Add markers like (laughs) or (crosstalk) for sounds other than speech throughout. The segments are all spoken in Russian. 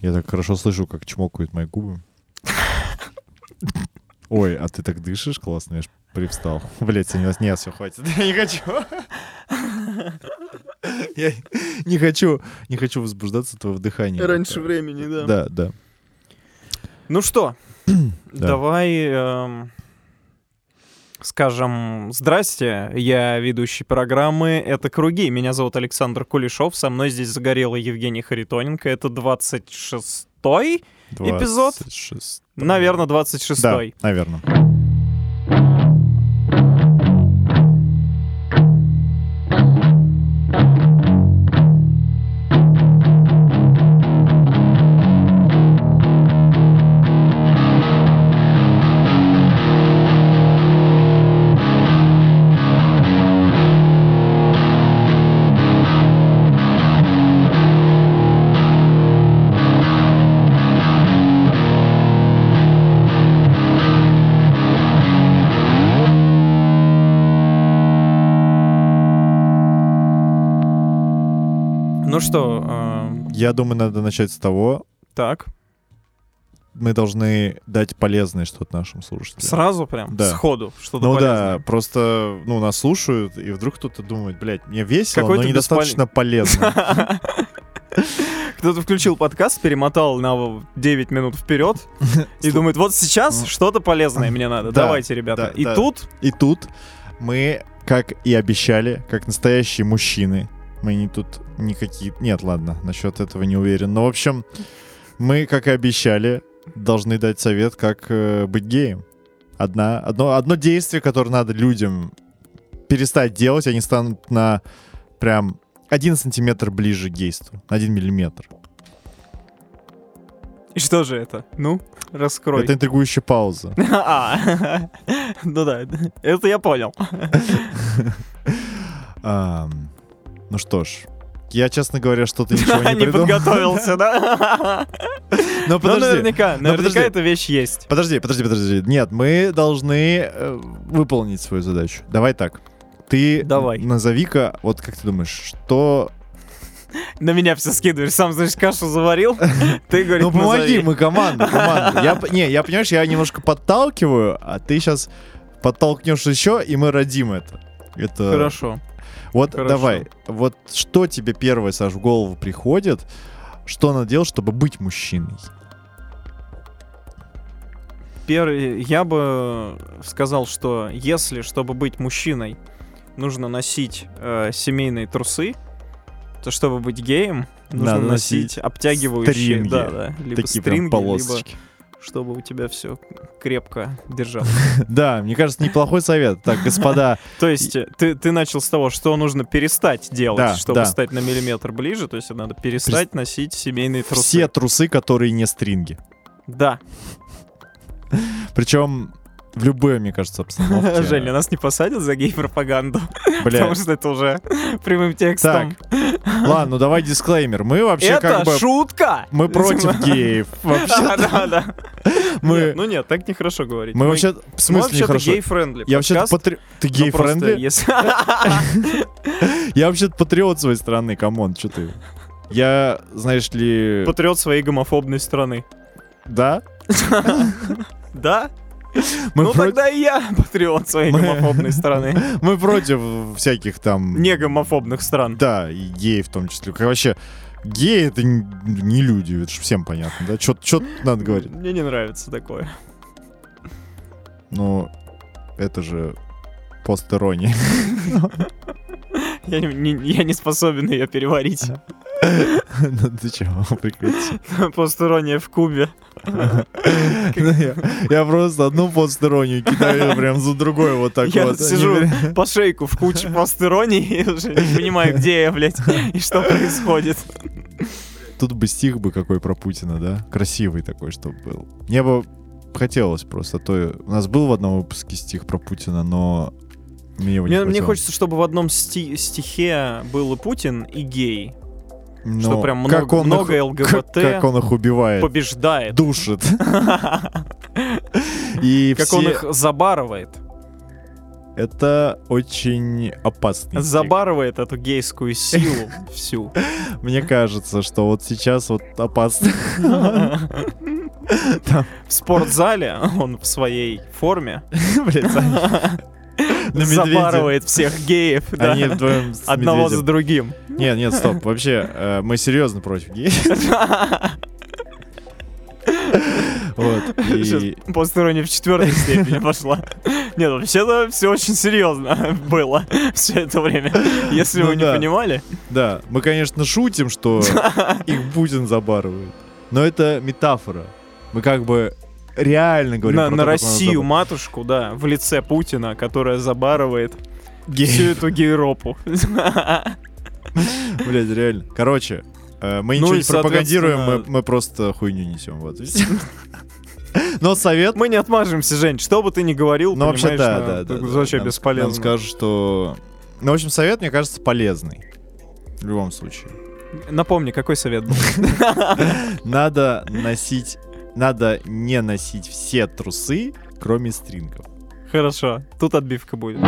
Я так хорошо слышу, как чмокают мои губы. Ой, а ты так дышишь классно, я ж привстал. Блять, нет, нет, все, хватит. (laughs) Я не хочу. Я не хочу, не хочу возбуждаться твоего дыхания. Раньше времени, да. Да, да. Ну что, (clears throat) Да. давай эм, скажем здрасте, я ведущий программы «Это круги». Меня зовут Александр Кулешов, со мной здесь загорелый Евгений Харитоненко. Это 26-й, Эпизод? 26. наверное, Да, 26-й. наверное. Я думаю, надо начать с того, так, мы должны дать полезное что-то нашим слушателям. сразу прям, Да. сходу, что-то Ну полезное. да, просто, ну, нас слушают, и вдруг кто-то думает, блядь, мне весело, Какой-то но недостаточно полезно. (laughs) Кто-то включил подкаст, перемотал на 9 минут вперед и думает, вот сейчас Ну. что-то полезное мне надо. Да, Давайте, ребята. И тут И тут мы, как и обещали, как настоящие мужчины, мы не тут никакие... Нет, ладно, насчет этого не уверен. Но, в общем, мы, как и обещали, должны дать совет, как э, быть геем. Одна, одно, одно действие, которое надо людям перестать делать, они станут на прям один сантиметр ближе к гейству, на один миллиметр. И что же это? Ну, раскрой. Это интригующая пауза. (laughs) А, (laughs) ну да, это я понял. (laughs) Ну что ж, я, честно говоря, что-то ничего не (laughs) Не придумал. подготовился, да? (laughs) Но Ну, подожди. наверняка, наверняка эта вещь есть. Подожди, подожди, подожди. Нет, мы должны э, выполнить свою задачу. Давай так. Ты Давай. назови-ка, вот как ты думаешь, что... (laughs) На меня все скидываешь, сам, знаешь, кашу заварил. Ты, говорит, ну помоги, мы команда, команда. Я, не, я, понимаешь, я немножко подталкиваю, а ты сейчас подтолкнешь еще, и мы родим это. Это... Хорошо. Вот хорошо. давай, вот что тебе первое, Саш, в голову приходит, что надо делать, чтобы быть мужчиной? Первый, я бы сказал, что если, чтобы быть мужчиной, нужно носить э, семейные трусы, то чтобы быть геем, нужно Надо носить носить обтягивающие, стринги. да, да, либо Такие прям стринги, полосочки. либо чтобы у тебя все крепко держалось. (laughs) Да, мне кажется, неплохой совет. Так, господа, (laughs) То есть э, ты, ты начал с того, что нужно перестать делать, Да, чтобы да. стать на миллиметр ближе, то есть надо перестать носить семейные трусы. все трусы, которые не стринги. Да. Причем в любой, мне кажется, обстановке. (laughs) Женя, нас не посадят за гей-пропаганду, (laughs) потому что это уже прямым текстом. ладно, ну давай дисклеймер. Мы вообще Это как бы... шутка! Мы против геев. Вообще, Да, да, да. мы... Ну нет, так нехорошо говорить. Мы вообще... В мы смысле нехорошо? gay-friendly. Я вообще патри... Ты Ну, gay-friendly? (laughs) Я вообще патриот своей страны, come on, что ты? Я, знаешь ли... Патриот своей гомофобной страны. Да? Да? (laughs) Мы, ну про- тогда и я (laughs) патриот своей гомофобной страны. (laughs) мы против всяких там... Не гомофобных стран. Да, и геи в том числе. Как вообще... Геи это не, люди, это же всем понятно, да? Что надо говорить? Мне не нравится такое. Ну, это же постерония. Я не, не- я не способен ее переварить. Ну ты чего, прекрати. Посторонняя в Кубе. Ну, Я я просто одну постеронию кидаю прям за другой вот так Я вот. сижу Они- по шейку в куче постероний и уже не понимаю, где я, блядь, и что происходит. Тут бы стих бы какой про Путина, да? Красивый такой, чтобы был. Мне бы хотелось просто. а То у нас был в одном выпуске стих про Путина, но мне его не Мне, мне хочется, чтобы в одном сти- стихе был и Путин, и гей. Ну, что прям как много- он много их- ЛГБТ Как, как он их убивает. Побеждает. Душит. (laughs) И Как он их забарывает. Это очень опасно. Забарывает эту гейскую силу (laughs) всю. Мне кажется, что вот сейчас вот опасно. (laughs) В спортзале он в своей форме Забарывает всех геев. да. Они вдвоем Одного за другим. Нет, нет, стоп. Вообще, э, мы серьезно против геев. (laughs) Вот. И посторонняя в четвертой степени пошла. Нет, вообще-то все очень серьезно было все это время. Если Ну вы не да. понимали. да, мы, конечно, шутим, что (laughs) их Путин забарывает. Но это метафора. Мы как бы реально говорим На, про на то, Россию матушку, да, в лице Путина, которая забарывает Геев. всю эту гейропу. (laughs) (laughs) Блядь, реально. Короче, э, мы Ну ничего не пропагандируем, мы, просто хуйню несем. Вот. (laughs) Но совет... Мы не отмажемся, Жень, что бы ты ни говорил, Ну, вообще, да, ну, да, да. да. вообще Нам- бесполезно. Нам скажут, что... Ну, в общем, совет, мне кажется, полезный. В любом случае. Напомни, какой совет был? Надо носить... Надо не носить все трусы, кроме стрингов. Хорошо, тут отбивка будет.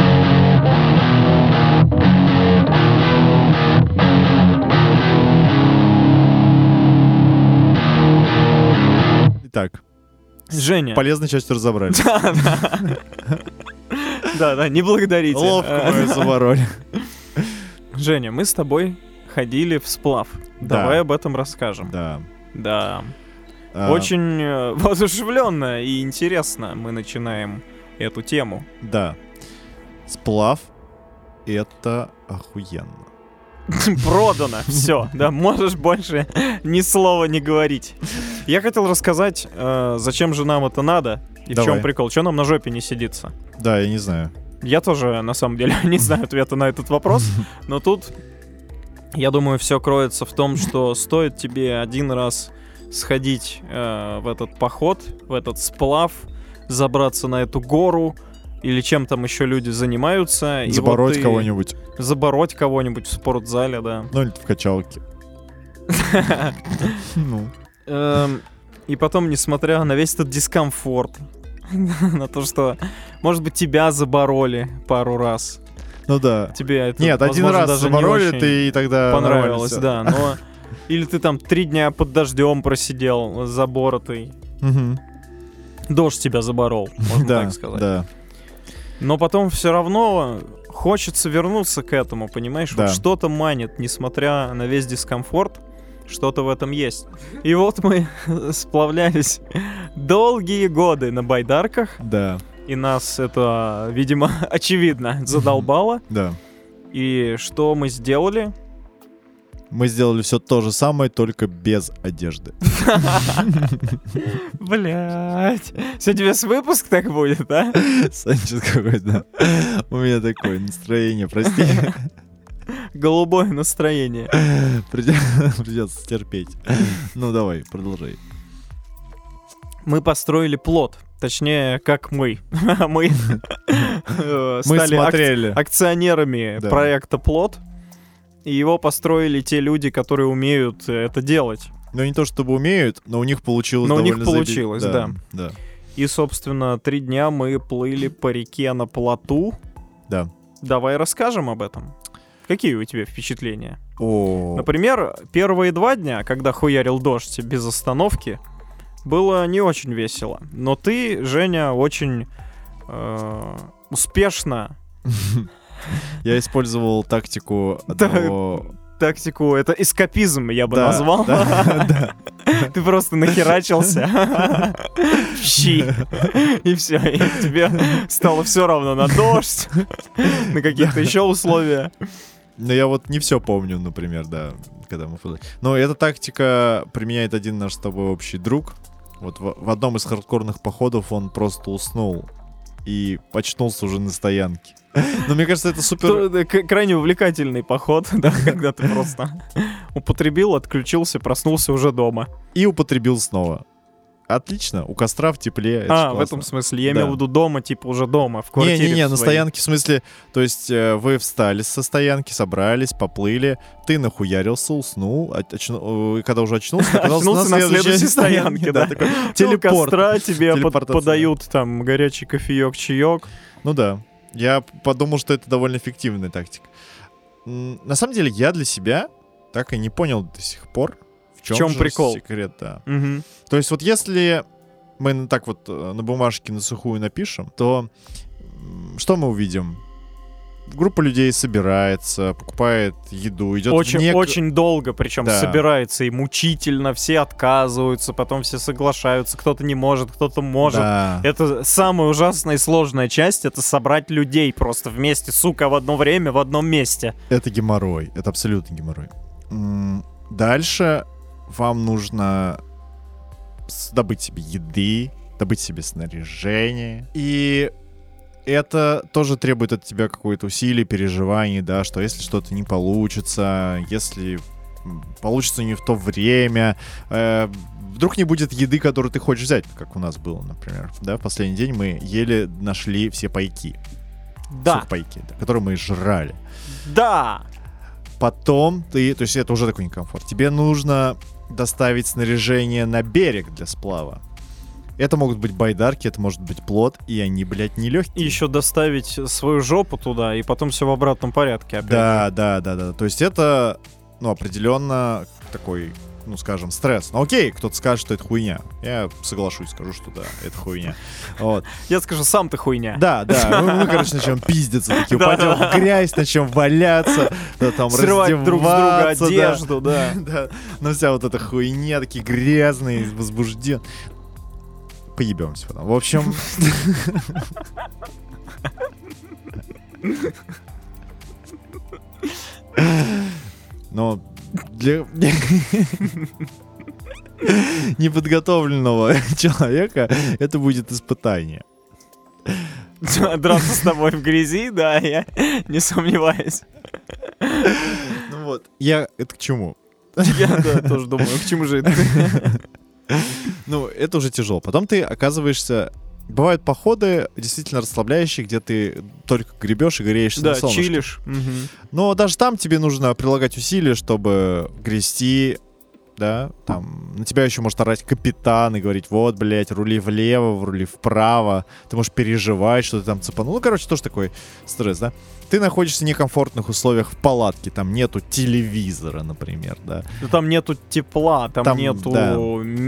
Итак, Женя. полезной частью разобрались. Да, да, не благодарите. Ловко мы забороли. Женя, мы с тобой ходили в сплав. Да. Давай об этом расскажем. Да. Да. А, Очень э, воодушевленно и интересно мы начинаем эту тему. Да. Сплав — это охуенно. (laughs) Продано. Все, да, можешь больше ни слова не говорить. Я хотел рассказать, э, зачем же нам это надо и в Давай. чем прикол. Что нам на жопе не сидится? Да, я не знаю. Я тоже, на самом деле, (laughs) не знаю ответа на этот вопрос, (laughs) но тут, я думаю, все кроется в том, что стоит тебе один раз сходить э, в этот поход, в этот сплав, забраться на эту гору, или чем там еще люди занимаются. вот Забороть ты- кого-нибудь. Забороть кого-нибудь в спортзале, да. Ну, или в качалке. (laughs) Ну. Эм, И потом, несмотря на весь этот дискомфорт, (laughs) на то, что, может быть, тебя забороли пару раз. Ну да. Тебе это, Нет, один раз забороли, ты и тогда понравилось, да, но... (laughs) Или ты там три дня под дождем просидел, заборотый. Мгм. Дождь тебя заборол, можно так сказать. да. Но потом все равно хочется вернуться к этому, понимаешь? Да. Вот что-то манит, несмотря на весь дискомфорт, что-то в этом есть. И вот мы (laughs) сплавлялись долгие годы на байдарках, Да, и нас это, видимо, (laughs) очевидно задолбало. да. И что мы сделали? Мы сделали все то же самое, только без одежды. (laughs) Блять. Сегодня весь выпуск так будет, а? (laughs) Санчес какой-то. У меня такое настроение, прости. (laughs) Голубое настроение. Придется терпеть. Ну давай, продолжай. Мы построили плод. Точнее, как мы. Мы э, Мы стали смотрели. акционерами проекта плод. И его построили те люди, которые умеют э, это делать. Ну не то чтобы умеют, но у них получилось Но у них довольно заеби- получилось, да. Да, И, собственно, три дня мы плыли по реке на плоту. да. Давай расскажем об этом. Какие у тебя впечатления? О, Например, первые два дня, когда хуярил дождь без остановки, было не очень весело. Но ты, Женя, очень э, успешно (laughs) я использовал тактику (laughs) одного... тактику, это эскапизм я бы Да, назвал. да, (laughs) да. Ты просто нахерачился (laughs) щи. И все, и тебе стало все равно на дождь, на какие-то еще условия. Но я вот не все помню, например, да, когда мы. Но эта тактика применяет один наш с тобой общий друг. Вот в, в одном из хардкорных походов он просто уснул и очнулся уже на стоянке. (laughs) Но мне кажется, это супер... Крайне увлекательный поход, (laughs) да, когда ты просто (laughs) употребил, отключился, проснулся уже дома. И употребил снова. Отлично, у костра в тепле. А, в классно. этом смысле. Я Да. имел в виду дома, типа уже дома, в квартире. Не-не-не, в на стоянке, в смысле, то есть э, вы встали со стоянки, собрались, поплыли, ты нахуярился, уснул, очну- э, когда уже очнулся, оказался Очнулся на следующей (laughs) стоянке, да. такой Ну, телепорт. костра тебе под- подают там горячий кофеек, чаек. Ну да. Я подумал, что это довольно эффективная тактика. На самом деле, я для себя так и не понял до сих пор, в чем, чем же прикол? секрет, да. Мгм. То есть вот если мы так вот э, на бумажке на сухую напишем, то что мы увидим? Группа людей собирается, покупает еду, идет Очень, в нек- очень долго, причем Да. собирается и мучительно, все отказываются, потом все соглашаются, кто-то не может, кто-то может. Да. Это самая ужасная и сложная часть, это собрать людей просто вместе, сука, в одно время, в одном месте. Это геморрой. Это абсолютно геморрой. Дальше вам нужно добыть себе еды, добыть себе снаряжение. И это тоже требует от тебя какое-то усилие, переживаний, да, что если что-то не получится, если получится не в то время, э, вдруг не будет еды, которую ты хочешь взять, как у нас было, например. Да, в последний день мы еле нашли все пайки, Да, сухпайки, да, которые мы жрали. да. Потом ты, то есть это уже такой некомфорт. Тебе нужно доставить снаряжение на берег для сплава. Это могут быть байдарки, это может быть плот, и они, блядь, И нелегкие. еще доставить свою жопу туда, и потом все в обратном порядке опять. Да, да, да, да. То есть это, ну, определенно такой, ну, скажем, стресс. Ну, окей, кто-то скажет, что это хуйня. Я соглашусь, скажу, что да, это хуйня. Вот. Я скажу, сам ты хуйня. Да, да, мы, мы, короче, начнем (laughs) пиздиться, такие, упадем в грязь, начнем валяться, да, там Срывать друг с друга одежду, да. (laughs) Да, ну вся вот эта хуйня, такие грязные, возбужден. Поебемся потом. В общем... (laughs) Но для неподготовленного (laughs) человека это будет испытание. Драться с тобой в грязи, да, я не сомневаюсь. Ну вот. Я это к чему? Я да, тоже думаю, к чему же это? Ну, это уже тяжело. Потом ты оказываешься... Бывают походы действительно расслабляющие, где ты только гребешь и греешься на Да, солнышке. чилишь. Мгм. Но даже там тебе нужно прилагать усилия, чтобы грести, да, там, на тебя еще может орать капитан и говорить, вот, блядь, рули влево, рули вправо, ты можешь переживать, что ты там цепанул. Ну, короче, тоже такой стресс, да. Ты находишься в некомфортных условиях в палатке, там нету телевизора, например, да. Там нету тепла, там, Там, нету да.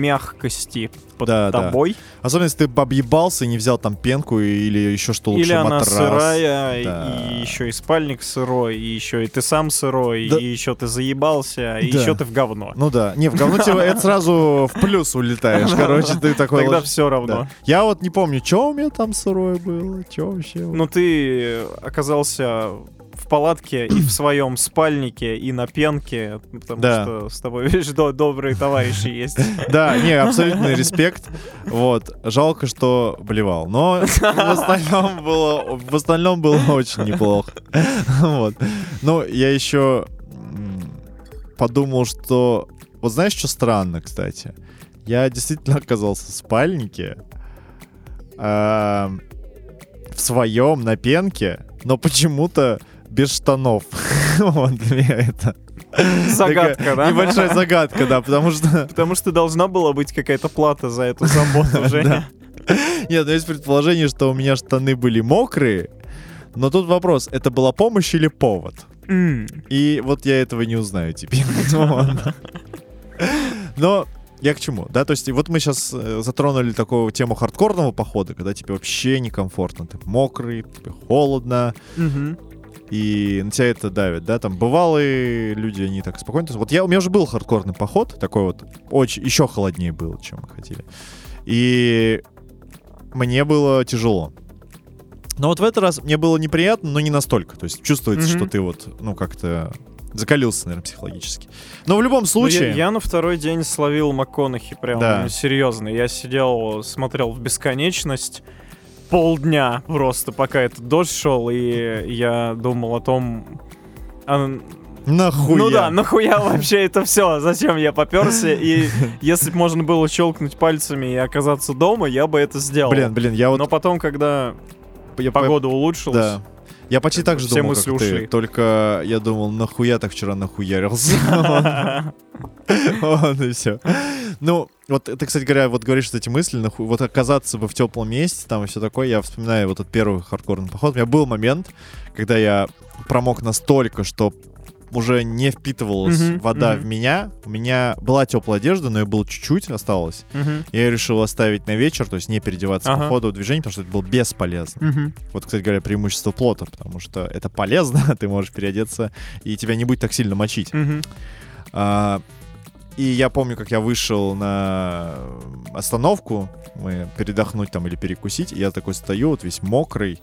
мягкости под Да, да. тобой. Особенно, если ты объебался и не взял там пенку или еще что лучше, Или она матрас. сырая, Да. и еще и спальник сырой, и еще и ты сам сырой, Да. и еще ты заебался, и Да. еще ты в говно. Ну да. Не, в говно тебе это сразу в плюс улетаешь. Короче, ты такой... Тогда все равно. Я вот не помню, что у меня там сырое было, что вообще. Ну ты оказался в палатке и в своем спальнике, и на пенке, потому Да. что с тобой, видишь, до- добрые товарищи есть. Да, не, абсолютный респект. Вот. Жалко, что блевал. Но в остальном было, в остальном было очень неплохо. Вот. Ну, я еще подумал, что... Вот знаешь, что странно, кстати? Я действительно оказался в спальнике, а, в своем, на пенке, но почему-то без штанов. (laughs) Вот для меня это Загадка, такая да? Небольшая загадка, да, потому что... (laughs) Потому что должна была быть какая-то плата за эту заботу, (laughs) Женя. Нет, ну есть предположение, что у меня штаны были мокрые, но тут вопрос, это была помощь или повод? И вот я этого не узнаю теперь. (laughs) Но я к чему, да, то есть вот мы сейчас затронули такую тему хардкорного похода, когда тебе вообще некомфортно, ты мокрый, тебе холодно, Мгм. и на тебя это давит, да, там бывалые люди, они так спокойно. Вот я, у меня уже был хардкорный поход, такой вот, очень, еще холоднее было, чем мы хотели. И мне было тяжело. Но вот в этот раз мне было неприятно, но не настолько. То есть чувствуется, Мгм. что ты вот, ну, как-то закалился, наверное, психологически. Но в любом Ну, я- случае... я, на второй день словил МакКонахи, прям Да. серьезно. Я сидел, смотрел в бесконечность полдня просто, пока этот дождь шел, и я думал о том... а, Нахуя? Ну да, нахуя вообще это все? Зачем я поперся? И если бы можно было щелкнуть пальцами и оказаться дома, я бы это сделал. Блин, блин, я вот... Но потом, когда я по- погода улучшилась, Да. Я почти так же думал, как ты, только я думал, нахуя так вчера нахуярился. (laughs) Вот и все. Ну, вот ты, кстати говоря, вот говоришь эти мысли, нахуй, вот оказаться бы в теплом месте, там и все такое, я вспоминаю вот этот первый хардкорный поход. У меня был момент, когда я промок настолько, что уже не впитывалась Мгм, вода мгм. в меня. У меня была теплая одежда, но ее было чуть-чуть осталось. Мгм. Я решил оставить на вечер, то есть не переодеваться Ага. по ходу движения, потому что это было бесполезно. Мгм. Вот, кстати говоря, преимущество плота, потому что это полезно, (laughs) ты можешь переодеться, и тебя не будет так сильно мочить. Мгм. А, и я помню, как я вышел на остановку, мы передохнуть там или перекусить, и я такой стою, вот весь мокрый,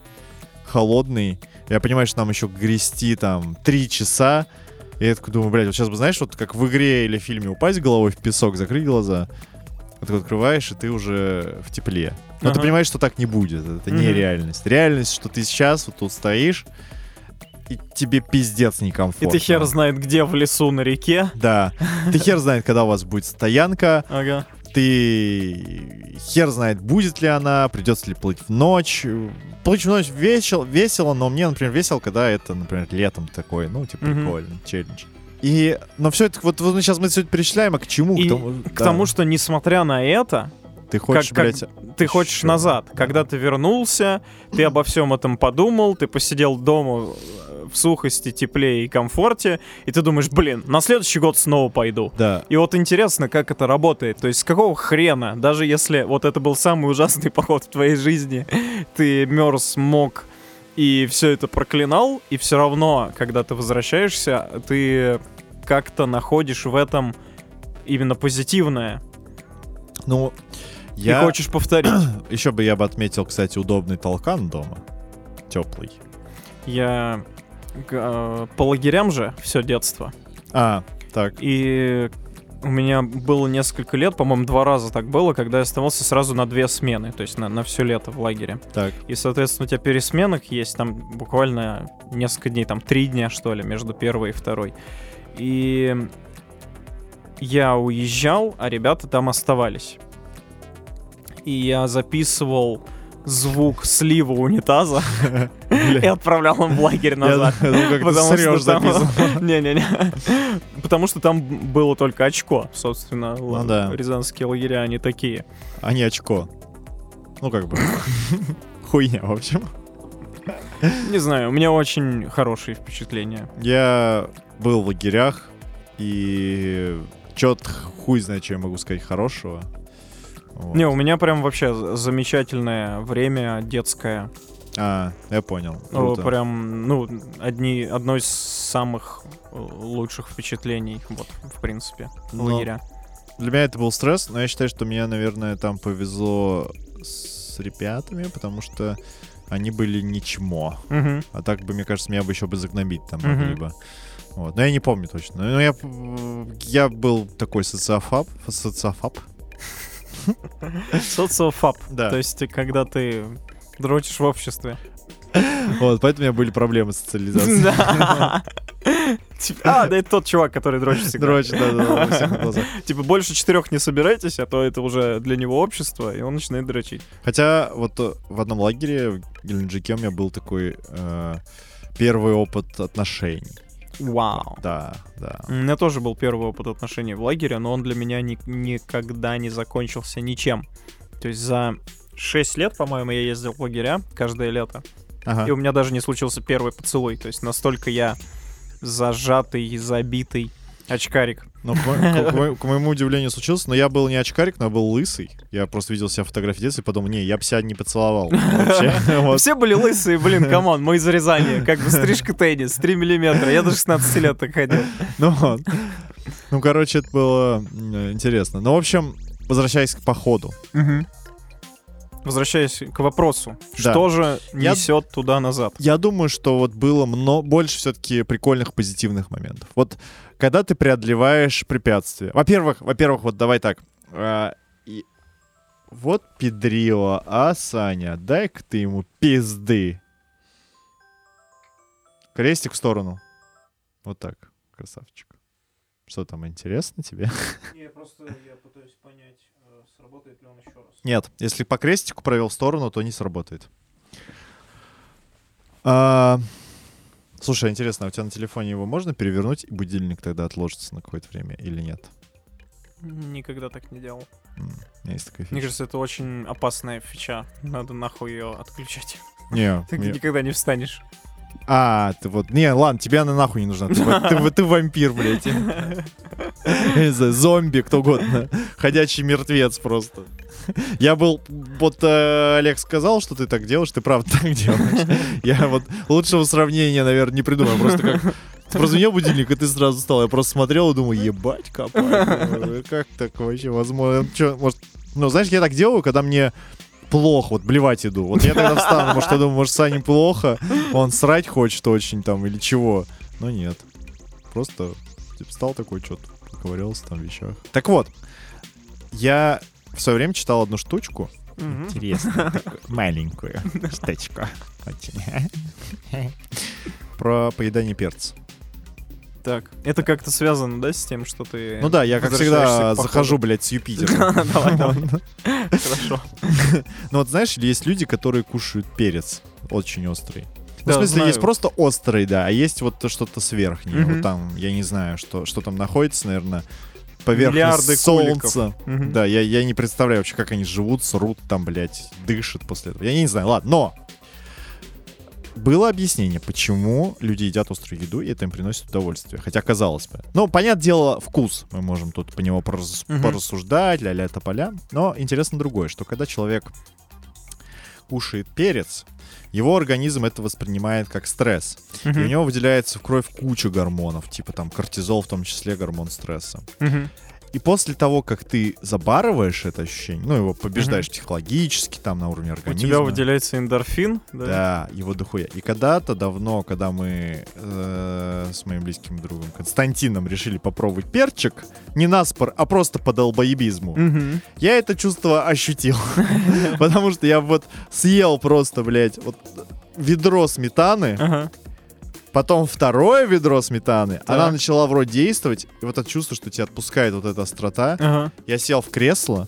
холодный. Я понимаю, что нам еще грести там три часа. И я такой думаю, блядь, вот сейчас бы, знаешь, вот как в игре или фильме упасть головой в песок, закрыть глаза, вот такой открываешь, и ты уже в тепле. Но ты Ага. понимаешь, что так не будет. Это не Мгм. реальность. Реальность, что ты сейчас вот тут стоишь, и тебе пиздец И некомфортно. ты хер знает где, в лесу, на реке. Да. Ты (laughs) хер знает, когда у вас будет стоянка. Ага. Ты хер знает, будет ли она, придется ли плыть в ночь. Плыть в ночь весело, весело, но мне, например, весело, когда это, например, летом такое, ну, типа, Мгм. прикольно, челлендж. И, но все это, вот, вот сейчас мы все это перечисляем, а к чему? И тому, К да. тому, что, несмотря на это, ты хочешь, как- блядь, ты хочешь Ещё. назад. Когда ты вернулся, ты обо всем этом подумал, ты посидел дома в сухости, тепле и комфорте, и ты думаешь, блин, на следующий год снова пойду. да, И вот интересно, как это работает. То есть с какого хрена, даже если вот это был самый ужасный (laughs) поход в твоей жизни, ты мерз, мог и все это проклинал, и все равно, когда ты возвращаешься, ты как-то находишь в этом именно позитивное. ну, я... хочешь повторить. (clears throat) Еще бы я бы отметил, кстати, удобный толкан дома. Теплый. Я э, по лагерям же все детство. А, так. И у меня было несколько лет, по-моему, два раза так было, когда я оставался сразу на две смены, то есть на, на все лето в лагере. Так. И, соответственно, у тебя пересменок есть там буквально несколько дней, там три дня, что ли, между первой и второй. И я уезжал, а ребята там оставались. И я записывал звук слива унитаза (laughs) и отправлял им в лагерь назад. Потому срёшь что там-. Не-не-не. Потому что там было только очко, собственно. Ну да. Рязанские лагеря, они такие. а не очко. Ну, как бы. (laughs) Хуйня, в общем. Не знаю, у меня очень хорошие впечатления. Я был в лагерях, и чё-то хуй знает, что я могу сказать хорошего. Вот. Не, у меня прям вообще замечательное время детское. А, я понял. Круто. Прям, ну, одни, одно из самых э, лучших впечатлений, вот, в принципе, Но- лагеря. Для меня это был стресс, но я считаю, что мне, наверное, там повезло с ребятами, потому что они были ничмо. Мгм. А так бы, мне кажется, меня бы еще бы загнобить там Мгм. могли бы. Вот. Но я не помню точно. Но я, я был такой социофаб. Социофаб. Социофаб. Да. То есть, когда ты дрочишь в обществе. Вот, поэтому у меня были проблемы с социализацией. А, да это тот чувак, который дрочит всегда. Дрочь, да, да, во всех глазах. Типа, больше четырех не собирайтесь, а то это уже для него общество, и он начинает дрочить. Хотя вот э, в одном лагере в Геленджике у меня был такой э, первый опыт отношений. Вау. Да, да. У меня тоже был первый опыт отношений в лагере, но он для меня ни- никогда не закончился ничем. То есть за 6 лет, по-моему, я ездил в лагеря каждое лето. Ага. И у меня даже не случился первый поцелуй. То есть настолько я зажатый, забитый очкарик. Ну, к, к- к мо- к моему удивлению случился, но я был не очкарик, но я был лысый. Я просто видел себя фотографии детства и подумал, не, я бы себя не поцеловал. (laughs) Все были лысые, блин, come on, мы из Рязани. Как бы стрижка теннис, 3 миллиметра. Я до 16 лет так ходил. Ну вот. Ну, короче, это было интересно. Ну, в общем, возвращаясь к походу. Возвращаясь к вопросу, Да. что же Я- несет туда-назад? Я думаю, что вот было мно- больше все-таки прикольных позитивных моментов. Вот когда ты преодолеваешь препятствия. Во-первых, во-первых, вот давай так. а, и- Вот педрила, а, Саня, дай-ка ты ему пизды. Крестик в сторону. Вот так, красавчик. Что там, интересно тебе? Я просто я сработает ли он еще раз. Нет, если по крестику провел в сторону, то не сработает. А, Слушай, интересно, а у тебя на телефоне его можно перевернуть, и будильник тогда отложится на какое-то время или нет? Никогда так не делал. М, есть такая Мне фича. кажется, это очень опасная фича. Надо нахуй ее отключать. Не, (laughs) Ты мне- никогда не встанешь. А, ты вот... Не, ладно, тебе она нахуй не нужна. Ты, вот- ты, вот- ты вампир, блядь. Зомби, кто угодно. Ходячий мертвец просто. Я был... Вот э, Олег сказал, что ты так делаешь, ты правда так делаешь. Я вот лучшего сравнения, наверное, не придумал. Просто как... Прозвенел будильник, и ты сразу встал. Я просто смотрел и думаю, ебать, копать. Как так вообще возможно? Чё, может... Ну, знаешь, я так делаю, когда мне плохо, вот блевать иду. Вот я тогда встану, может, я думаю, может, Сане плохо, он срать хочет очень там или чего. Но нет. Просто типа, встал такой, что-то поковырялся там в вещах. Так вот, я в свое время читал одну штучку. (laughs) Такую маленькую штучку. Очень. Про поедание перца. Так, это как-то связано, да, с тем, что ты... Ну да, я как всегда захожу, блядь, с Юпитера. (laughs) Давай, давай. Хорошо. (laughs) Ну вот знаешь, есть люди, которые кушают перец очень острый. Ну, Да, в смысле, знаю. есть просто острый, да, а есть вот то что-то сверхнее. Мгм. Вот там, я не знаю, что, что там находится, наверное, поверхность Миллиарды солнца. Мгм. Да, я, я не представляю вообще, как они живут, срут там, блядь, дышат после этого. Я не знаю, ладно, но было объяснение, почему люди едят острую еду, и это им приносит удовольствие. Хотя, казалось бы. Ну, понятное дело, вкус. Мы можем тут по него порас- Мгм. порассуждать, ля-ля тополя. Но интересно другое, что когда человек кушает перец, его организм это воспринимает как стресс. И у него выделяется в кровь куча гормонов, типа там кортизол, в том числе гормон стресса. Мгм. И после того, как ты забарываешь это ощущение, ну, его побеждаешь психологически, там, на уровне У организма. тебя выделяется эндорфин, да? Да, его дохуя. И когда-то давно, когда мы э, с моим близким другом Константином решили попробовать перчик, не наспор, а просто по долбоебизму, Мгм. я это чувство ощутил. (laughs) Потому что я вот съел просто, блядь, вот ведро сметаны, Ага. Потом второе ведро сметаны, она Так. начала вроде действовать, и вот это чувство, что тебя отпускает вот эта острота, Ага. я сел в кресло,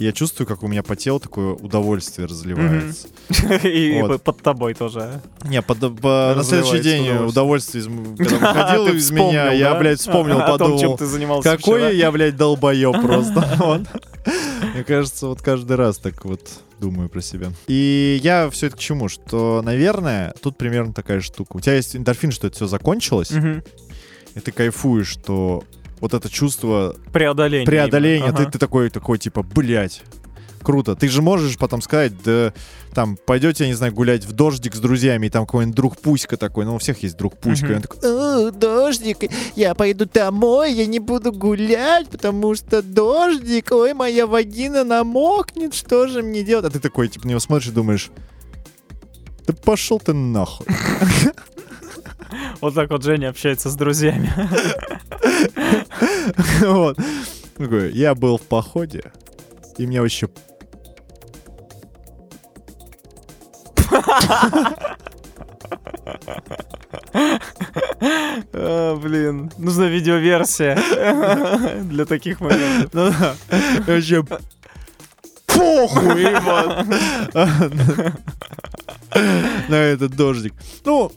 я чувствую, как у меня по телу такое удовольствие разливается. (laughs) И Вот. под тобой тоже. Не, под- по- на следующий день удовольствие. из (laughs) когда выходило из вспомнил, меня, я, блядь, вспомнил, (laughs) О том, чем подумал, ты занимался какой вчера. я, блядь, долбоеб просто. Мне кажется, вот каждый раз так вот думаю про себя. И я все это к чему? Что, наверное, тут примерно такая штука. У тебя есть эндорфин, что это все закончилось, Мгм. и ты кайфуешь, что вот это чувство преодоления, именно. ты, Ага. ты такой, такой, типа, блядь, круто. Ты же можешь потом сказать, да, там, пойдете, я не знаю, гулять в дождик с друзьями, и там какой-нибудь друг Пуська такой, ну, у всех есть друг Пуська, и он такой, «О, дождик, я пойду домой, я не буду гулять, потому что дождик, ой, моя вагина намокнет, что же мне делать? А ты такой, типа, на него смотришь и думаешь, да пошел ты нахуй. Вот так вот Женя общается с друзьями. (laughs) Вот. Я был в походе, и мне вообще А, Блин, нужна видеоверсия для таких моментов. Ну да. Вообще похуй. На этот дождик. Ну,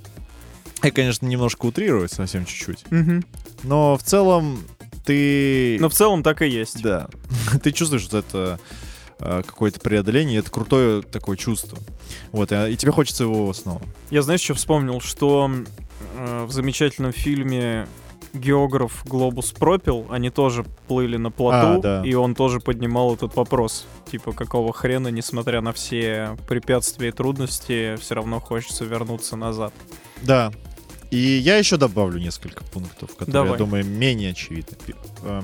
я, конечно, немножко утрирую, совсем чуть-чуть. Но в целом ты... Но в целом так и есть. Да. (laughs) Ты чувствуешь, что это какое-то преодоление, это крутое такое чувство. Вот, и и тебе хочется его снова. Я, знаешь, что вспомнил? Что э, в замечательном фильме географ Глобус пропил, они тоже плыли на плоту, А, да. и он тоже поднимал этот вопрос. Типа, какого хрена, несмотря на все препятствия и трудности, все равно хочется вернуться назад. Да. И я еще добавлю несколько пунктов, которые, Давай. я думаю, менее очевидны. Э,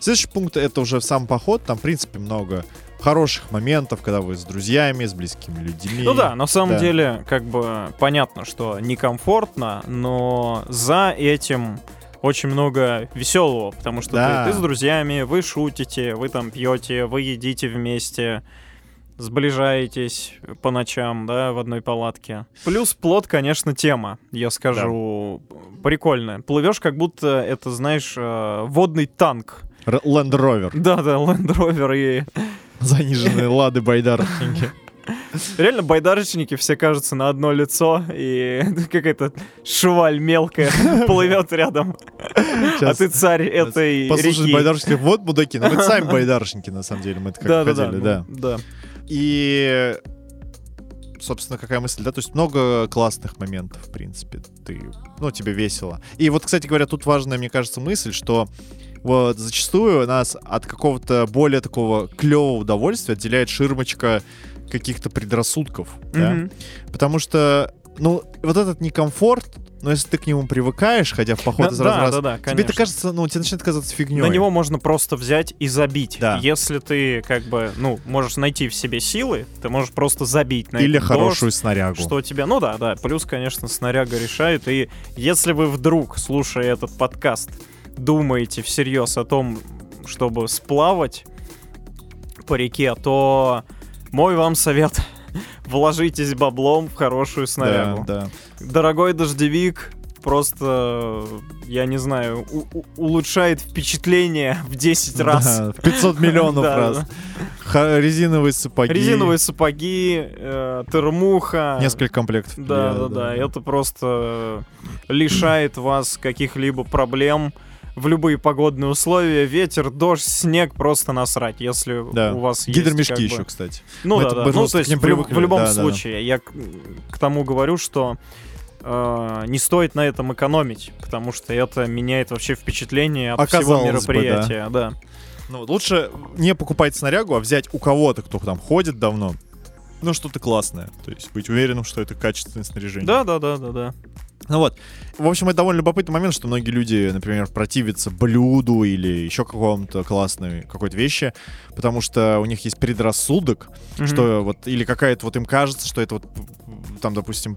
Следующий пункт — это уже сам поход. Там, в принципе, много хороших моментов, когда вы с друзьями, с близкими людьми. Ну да, на самом да. деле, как бы понятно, что некомфортно, но за этим очень много веселого, потому что Да. ты, ты с друзьями, вы шутите, вы там пьете, вы едите вместе, сближаетесь по ночам, да, в одной палатке. Плюс плод, конечно, тема, я скажу, прикольная. Плывешь, как будто это, знаешь, э, водный танк. Land Rover. Да-да, Land Rover и Заниженные лады байдарочники. Реально байдарочники все кажутся на одно лицо, и (laughs) какая-то шваль мелкая (laughs) плывет рядом. А ты царь этой Послушать реки. вот мудаки. Но мы сами (laughs) байдарочники, на самом деле, мы это как ну, да. да. И, собственно, какая мысль, да? То есть много классных моментов, в принципе. Ты, ну, тебе весело. И вот, кстати говоря, тут важная, мне кажется, мысль, что вот зачастую нас от какого-то более такого клевого удовольствия отделяет ширмочка каких-то предрассудков, да? Мгм. Потому что, ну, вот этот некомфорт, но если ты к нему привыкаешь, ходя в поход Да, из раза в да, раз, да, да, тебе это кажется, ну, тебе начинает казаться фигней. На него можно просто взять и забить. Да. Если ты, как бы, ну, можешь найти в себе силы, ты можешь просто забить на Или хорошую дождь, снарягу. что тебя... Ну да, да. Плюс, конечно, снаряга решает. И если вы вдруг, слушая этот подкаст, думаете всерьез о том, чтобы сплавать по реке, то мой вам совет — вложитесь баблом в хорошую Да, снарягу. да. Дорогой дождевик просто, я не знаю, улучшает впечатление в 10 раз. Да, в 500 миллионов (laughs) Да, раз. да. Резиновые сапоги. Резиновые сапоги, э, термуха. Несколько комплектов. Да, да, да, Это просто лишает вас каких-либо проблем в любые погодные условия. Ветер, дождь, снег, просто насрать, если Да. у вас есть... Гидромешки как бы- еще, кстати. Ну Мы да, да. Ну, то есть в, в любом да, да, да. случае, я к, тому говорю, что э, не стоит на этом экономить, потому что это меняет вообще впечатление от всего Оказалось бы, да. мероприятия. Да. Ну, лучше не покупать снарягу, а взять у кого-то, кто там ходит давно, ну, что-то классное. То есть быть уверенным, что это качественное снаряжение. Да, да, да, да, да. Ну вот. В общем, это довольно любопытный момент, что многие люди, например, противятся блюду или еще какому-то классной какой-то вещи, потому что у них есть предрассудок, Мгм. что вот, или какая-то вот им кажется, что это вот, там, допустим,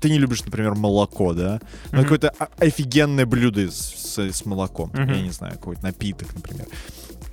ты не любишь, например, молоко, да? Но Мгм. какое-то о- офигенное блюдо с, с- с молоком, Мгм. я не знаю, какой-то напиток, например.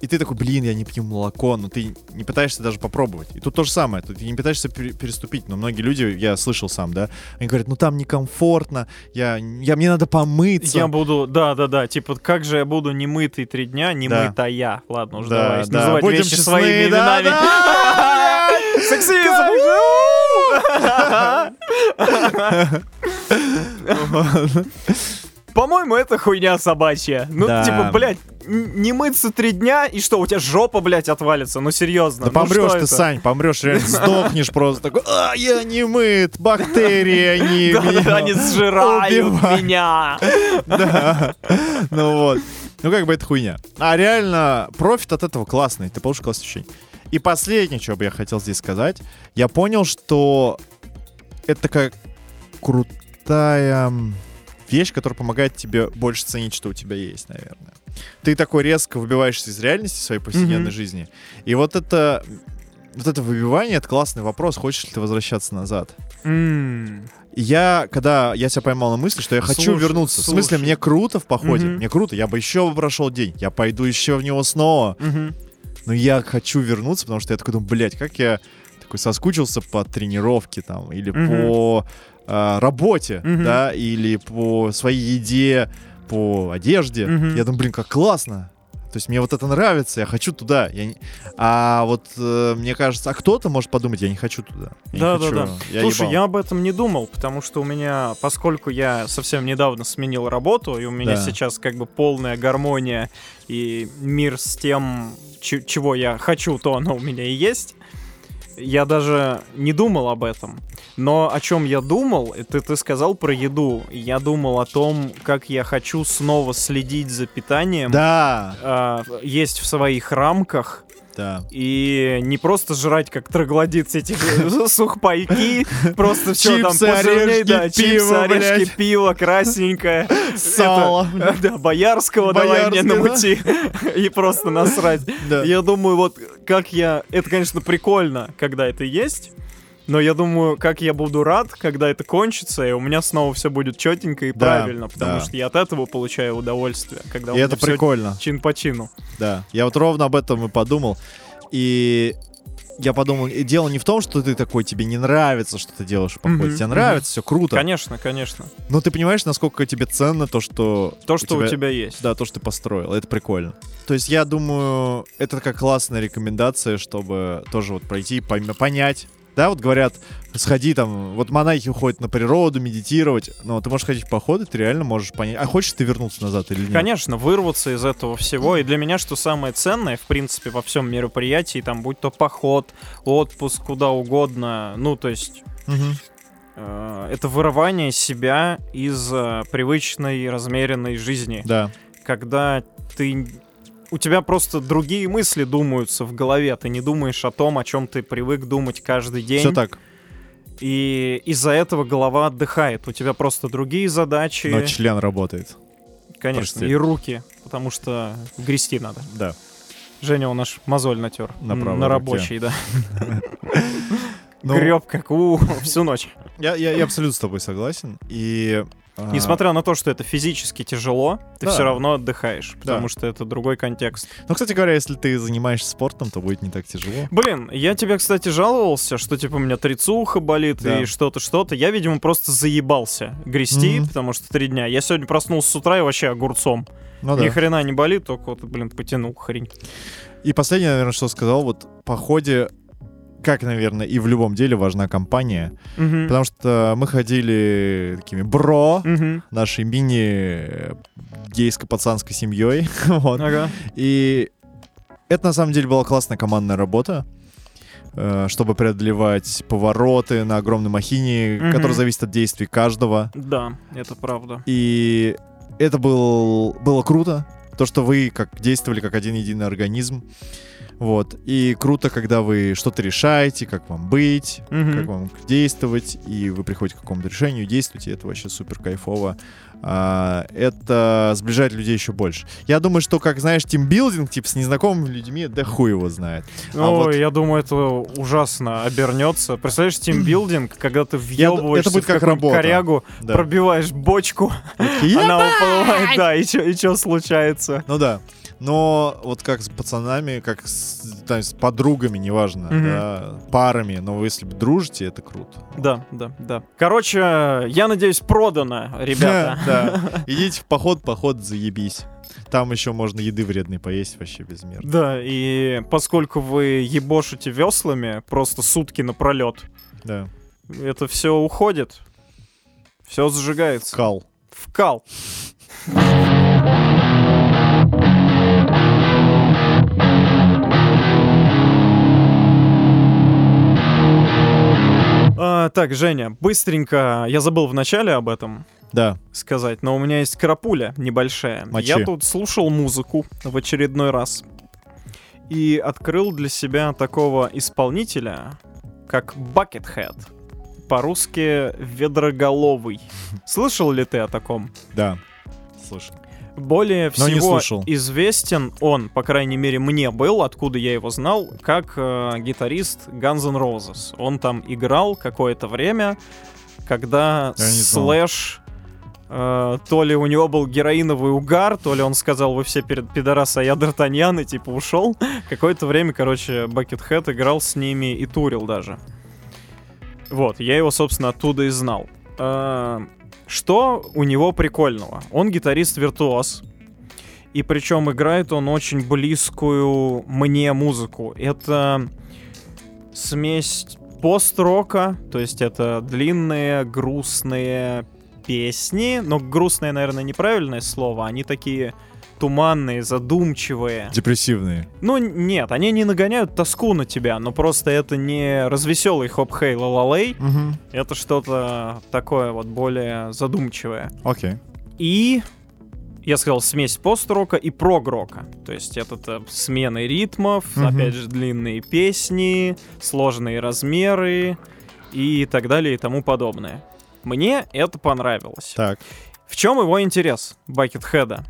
И ты такой, блин, я не пью молоко, но ты не пытаешься даже попробовать. И тут то же самое, ты не пытаешься пере- переступить, но многие люди, я слышал сам, да, они говорят, ну там некомфортно, я, я, мне надо помыться. Я буду, да, да, да, типа, как же я буду немытый три дня, немытая. Ладно, уже Да, давай, да, называть будем вещи честны, своими да, именами. да. (laughs) Сексизм! (laughs) (laughs) По-моему, это хуйня собачья. Ну, Да. типа, блядь, не мыться три дня, и что, у тебя жопа, блядь, отвалится? Ну, серьезно. Да ну, помрешь ты, это? Сань, помрешь, реально (laughs) сдохнешь просто. Такой, а, я не мыт, бактерии, они (laughs) меня они сжирают убивают». меня. (laughs) Да. Ну вот. Ну как бы это хуйня. А реально, профит от этого классный. Ты получишь классное ощущение. И последнее, что бы я хотел здесь сказать. Я понял, что это такая крутая вещь, которая помогает тебе больше ценить, что у тебя есть, наверное. Ты такой резко выбиваешься из реальности своей повседневной Мгм. жизни. И вот это... Вот это выбивание, это классный вопрос, хочешь ли ты возвращаться назад. И я, когда я себя поймал на мысли, что я хочу Слушай, вернуться. В смысле, слушай. мне круто в походе, Мгм. мне круто, я бы еще прошел день, я пойду еще в него снова. Мгм. Но я хочу вернуться, потому что я такой думаю, блядь, как я такой соскучился по тренировке там, или Мгм. по а, работе, Мгм. да, или по своей еде, по одежде. Мгм. Я думаю, блин, как классно. То есть мне вот это нравится, я хочу туда. Я не- А вот э, мне кажется, а кто-то может подумать, я не хочу туда. Я Да, да, хочу, да. я Слушай, ебал». я об этом не думал, потому что у меня, поскольку я совсем недавно сменил работу, и у меня Да. сейчас как бы полная гармония и мир с тем, чего я хочу, то оно у меня и есть. Я даже не думал об этом. Но о чем я думал, это ты сказал про еду. Я думал о том, как я хочу снова следить за питанием, Да, а, есть в своих рамках, да. и не просто жрать как троглодит эти (laughs) сухпайки, просто все там орешки, да, чипсы, пиво, орешки, пиво, красненькое. Сало. Это, Да, боярского давай мне намути. (laughs) И просто насрать. Я думаю, вот как я... Это, конечно, прикольно, когда это есть, но я думаю, как я буду рад, когда это кончится, и у меня снова все будет четенько и Да, правильно, потому да. что я от этого получаю удовольствие, когда у И это прикольно. чин по чину. Да. Я вот ровно об этом и подумал. И я подумал, и дело не в том, что ты такой, тебе не нравится, что ты делаешь в походе. Мгм, Тебе нравится, все круто. Конечно, конечно. Но ты понимаешь, насколько тебе ценно то, что... То, что у тебя есть. Да, то, что ты построил. Это прикольно. То есть я думаю, это такая классная рекомендация, чтобы тоже вот пройти, пойм- понять, Да, вот говорят, сходи там, вот монахи уходят на природу, медитировать, но ты можешь ходить в походы, ты реально можешь понять, а хочешь ты вернуться назад или нет? Конечно, вырваться из этого всего. И для меня, что самое ценное, в принципе, во всем мероприятии, там, будь то поход, отпуск, куда угодно, ну, то есть э, это вырывание себя из э, привычной, размеренной жизни. Да. Когда ты... У тебя просто другие мысли думаются в голове, ты не думаешь о том, о чем ты привык думать каждый день. Все так. И из-за этого голова отдыхает. У тебя просто другие задачи. Но член работает. Конечно, прости. и руки, потому что грести надо. Да. Женя у наш мозоль натер. На На рабочий, да. (laughs) Ну, Греб как у всю ночь. Я, я, я абсолютно с тобой согласен. И... а, Несмотря на то, что это физически тяжело, ты Да. все равно отдыхаешь, потому Да. что это другой контекст. Ну, кстати говоря, если ты занимаешься спортом, то будет не так тяжело. Блин, я тебе, кстати, жаловался, что типа у меня трицуха болит Да. и что-то, что-то. Я, видимо, просто заебался грести, Мгм. потому что три дня. Я сегодня проснулся с утра и вообще огурцом. Ну Ни да. хрена не болит, только вот, блин, потянул хрень. И последнее, наверное, что сказал, вот в походе, как, наверное, и в любом деле важна компания. Мгм. Потому что мы ходили такими бро, Мгм. нашей мини гейско-пацанской семьей. (laughs) вот. Ага. И это на самом деле была классная командная работа, э, чтобы преодолевать повороты на огромной махине, Мгм. которая зависит от действий каждого. Да, это правда. И это был, было круто, то, что вы как действовали как один единый организм. Вот. И круто, когда вы что-то решаете, как вам быть, Мгм. как вам действовать, и вы приходите к какому-то решению, действуете, это вообще супер кайфово. А, это сближает людей еще больше. Я думаю, что, как знаешь, тимбилдинг, типа, с незнакомыми людьми, да хуй его знает. А Ой, вот- я думаю, это ужасно обернется. Представляешь, тимбилдинг, когда ты въебываешься это будет в как работа. корягу, Да. пробиваешь бочку, Такие, (laughs) она уплывает, да, и что случается? Ну да. Но вот как с пацанами, как с, там, с подругами, неважно, Мгм. да, парами, но вы если бы дружите, это круто. Да, да, да. Короче, я надеюсь, продано, ребята. (laughs) Да. Идите в поход, поход, заебись. Там еще можно еды вредной поесть вообще безмерно. Да, и поскольку вы ебошите веслами просто сутки напролет, Да. это все уходит, все зажигается. Кал. Вкал. А, так, Женя, быстренько, я забыл в начале об этом Да. сказать, но у меня есть крапуля небольшая. Мочи. Я тут слушал музыку в очередной раз и открыл для себя такого исполнителя, как Buckethead. По-русски ведроголовый. (laughs) Слышал ли ты о таком? Да. Слушай. Более Но всего известен он, по крайней мере мне был, откуда я его знал, как э, гитарист Guns N' Roses. Он там играл какое-то время, когда. Слэш э, то ли у него был героиновый угар, то ли он сказал, вы все перед пидорасы, а я Д'Артаньян, и типа ушел. (laughs) Какое-то время, короче, Бакетхэт играл с ними и турил даже. Вот, я его, собственно, оттуда и знал. Э, Что у него прикольного? Он гитарист-виртуоз. И причем играет он очень близкую мне музыку. Это смесь пост-рока, то есть это длинные, грустные песни. Но грустные, наверное, неправильное слово. Они такие туманные, задумчивые. Депрессивные. Ну, нет, они не нагоняют тоску на тебя, но просто это не развеселый хоп-хей ла-ла-лей, Угу. это что-то такое вот более задумчивое. Окей. И я сказал смесь пост-рока и прог-рока. То есть это э, смены ритмов, Мгм. опять же длинные песни, сложные размеры и так далее и тому подобное. Мне это понравилось. Так. В чем его интерес, Бакетхеда?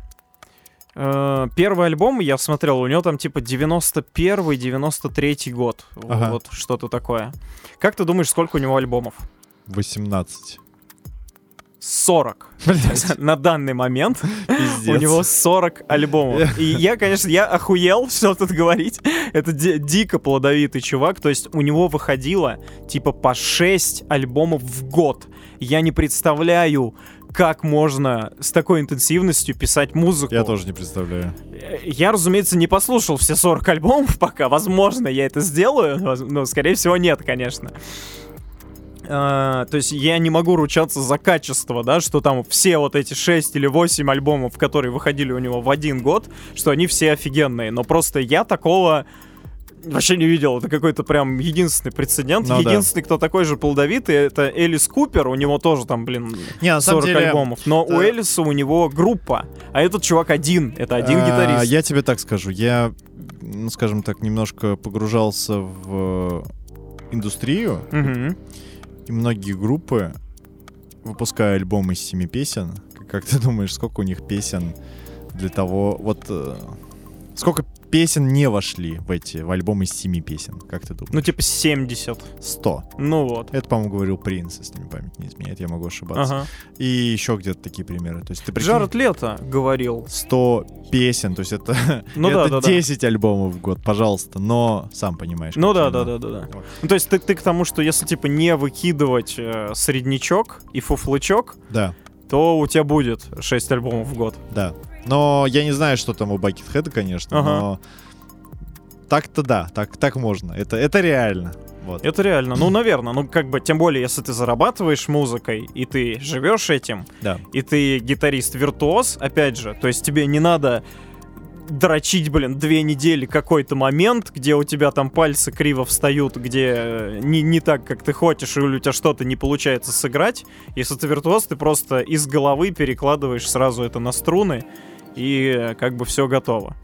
Э, Первый альбом я смотрел, у него там типа 91-93 год. Ага. Вот что-то такое. Как ты думаешь, сколько у него альбомов? 18. 40. (laughs) На данный момент Пиздец. у него 40 альбомов. И я, конечно, я охуел, (laughs) что тут говорить. Это ди- дико плодовитый чувак. То есть у него выходило типа по 6 альбомов в год. Я не представляю, как можно с такой интенсивностью писать музыку. Я тоже не представляю. Я, разумеется, не послушал все 40 альбомов пока. Возможно, я это сделаю, но, скорее всего, нет, конечно. Uh, то есть я не могу ручаться за качество, да, что там все вот эти 6 или 8 альбомов, которые выходили у него в один год, что они все офигенные. Но просто я такого вообще не видел. Это какой-то прям единственный прецедент. Ну, единственный, да. кто такой же плодовитый, это Элис Купер. У него тоже там, блин, не, 40 деле, альбомов. Но да. у Элиса у него группа. А этот чувак один. Это один а, гитарист. Я тебе так скажу. Я, ну, скажем так, немножко погружался в индустрию. Угу. И многие группы, выпуская альбом из семи песен, как ты думаешь, сколько у них песен для того... Вот... Э, сколько песен не вошли в эти, в альбом из семи песен, как ты думаешь? Ну, типа 70. 100. Ну вот. Это, по-моему, говорил Принц, если мне память не изменяет, я могу ошибаться. Ага. И еще где-то такие примеры. То есть ты прикинь, Джаред Лето говорил. 100 песен, то есть это, (laughs) ну, это да, да, 10 да. альбомов в год, пожалуйста, но сам понимаешь. Ну да, да, да, да, да. Вот. Ну, то есть ты, ты к тому, что если типа не выкидывать э, среднячок и фуфлычок, да. то у тебя будет 6 альбомов в год. Да. Но я не знаю, что там у Бакетхеда, конечно, ага. но так-то да, так, так можно. Это, это реально. Вот. Это реально. Ну, наверное. Ну, как бы, тем более, если ты зарабатываешь музыкой, и ты живешь этим, да. и ты гитарист-виртуоз, опять же, то есть тебе не надо дрочить, блин, две недели какой-то момент, где у тебя там пальцы криво встают, где не, не так, как ты хочешь, или у тебя что-то не получается сыграть. Если ты виртуоз, ты просто из головы перекладываешь сразу это на струны, и как бы все готово.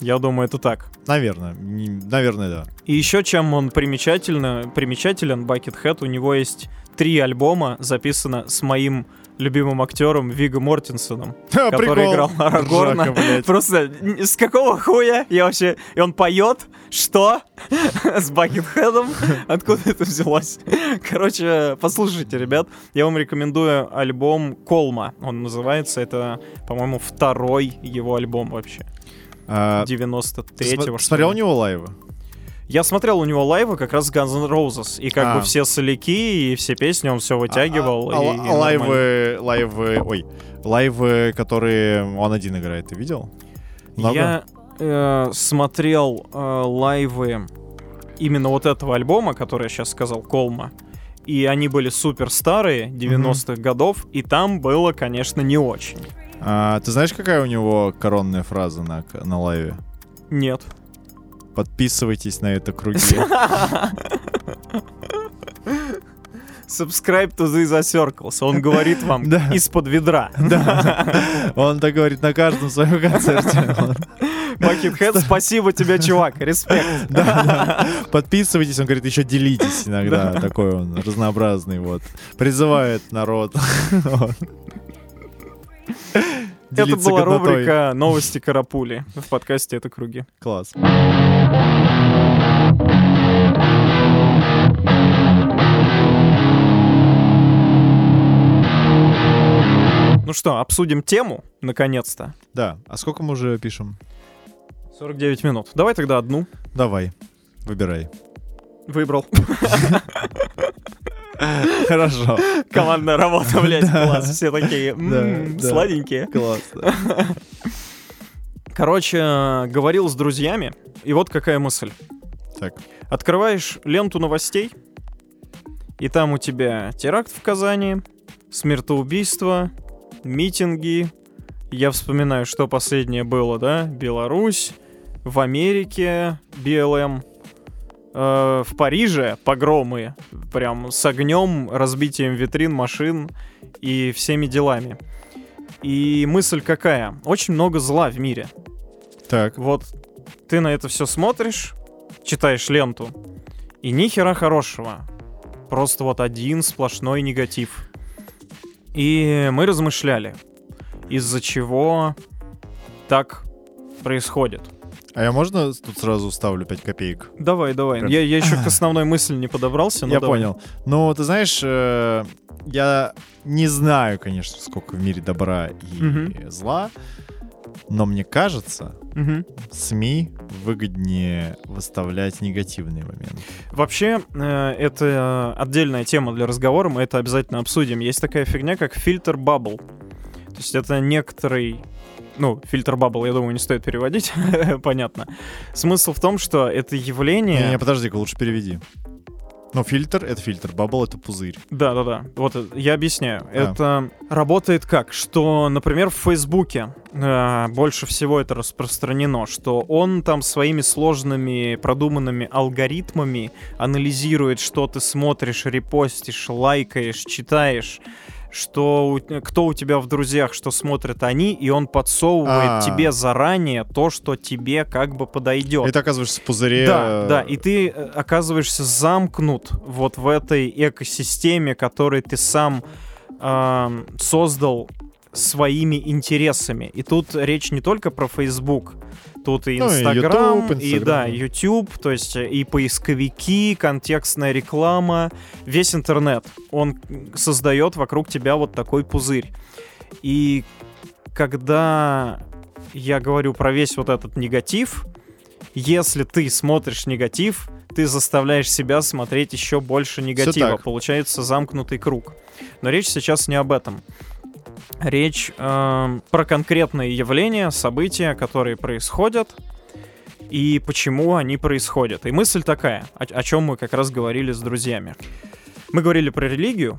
Я думаю, это так. Наверное, не, наверное, да. И еще чем он примечательно, примечателен, Buckethead, у него есть три альбома, записано с моим любимым актером Виго Мортенсоном, (laughs) который прикол. играл Арагорна. Жака, Просто с какого хуя я вообще... И он поет? Что? (laughs) с Бакетхедом? (laughs) Откуда это взялось? Короче, послушайте, ребят. Я вам рекомендую альбом Колма. Он называется. Это, по-моему, второй его альбом вообще. 93-го. А, смотрел у него лайвы? Я смотрел у него лайвы как раз Guns N' Roses, и как а. бы все соляки и все песни он все вытягивал. А, а, и, а, и лайвы, лайвы, ой, лайвы, которые он один играет, ты видел? Много? Я э, смотрел э, лайвы именно вот этого альбома, который я сейчас сказал, Колма. И они были супер старые, 90-х mm-hmm. годов, и там было, конечно, не очень. А, ты знаешь, какая у него коронная фраза на, на лайве? Нет. Подписывайтесь на это круги. Subscribe to the Circles. Он говорит вам да. из-под ведра. Да. Он так говорит на каждом своем концерте. Buckethead, спасибо тебе, чувак. Респект. Да, да. Подписывайтесь, он говорит, еще делитесь иногда. Да. Такой он разнообразный. Вот. Призывает народ. Это была рубрика «Новости Карапули» в подкасте «Это круги». Класс. Ну что, обсудим тему, наконец-то. Да. А сколько мы уже пишем? 49 минут. Давай тогда одну. Давай. Выбирай. Выбрал. (laughs) (laughs) Хорошо. Командная работа, блядь, (laughs) класс. Все такие сладенькие. Класс. (laughs) Короче, говорил с друзьями, и вот какая мысль. Так. Открываешь ленту новостей, и там у тебя теракт в Казани, смертоубийство, митинги. Я вспоминаю, что последнее было, да? Беларусь, в Америке БЛМ, э, в Париже погромы, прям с огнем, разбитием витрин, машин и всеми делами. И мысль какая? Очень много зла в мире. Так. Вот ты на это все смотришь, читаешь ленту, и ни хера хорошего. Просто вот один сплошной негатив. И мы размышляли, из-за чего так происходит. А я можно тут сразу ставлю 5 копеек? Давай, давай. Я, я еще к (laughs) основной мысли не подобрался. я давай. понял. Ну, ты знаешь, э, я не знаю, конечно, сколько в мире добра и угу. зла, но мне кажется, Мгм. СМИ выгоднее выставлять негативные моменты. Вообще, э, это отдельная тема для разговора, мы это обязательно обсудим. Есть такая фигня, как фильтр бабл. То есть это некоторый... Ну, filter bubble, я думаю, не стоит переводить, (laughs) понятно. Смысл в том, что это явление... Не, подожди-ка, лучше переведи. Ну, filter — это фильтр, бабл — это пузырь. Да, да, да. Вот э, я объясняю. Да. Это работает как? Что, например, в Фейсбуке э, больше всего это распространено, что он там своими сложными продуманными алгоритмами анализирует, что ты смотришь, репостишь, лайкаешь, читаешь что у- кто у тебя в друзьях, что смотрят они, и он подсовывает А. тебе заранее то, что тебе как бы подойдет. И ты оказываешься в пузыре. Да, да, и ты э, оказываешься замкнут вот в этой экосистеме, которую ты сам ам, создал своими интересами. И тут речь не только про Facebook, тут и Ну, и Инстаграм, и да, Инстаграм. YouTube, то есть э, и поисковики, контекстная реклама, весь интернет. Он создает вокруг тебя вот такой пузырь. И когда я говорю про весь вот этот негатив, если ты смотришь негатив, ты заставляешь себя смотреть еще больше негатива. Получается замкнутый круг. Но речь сейчас не об этом. Речь эм, про конкретные явления, события, которые происходят, и почему они происходят. И мысль такая, о, о чем мы как раз говорили с друзьями. Мы говорили про религию,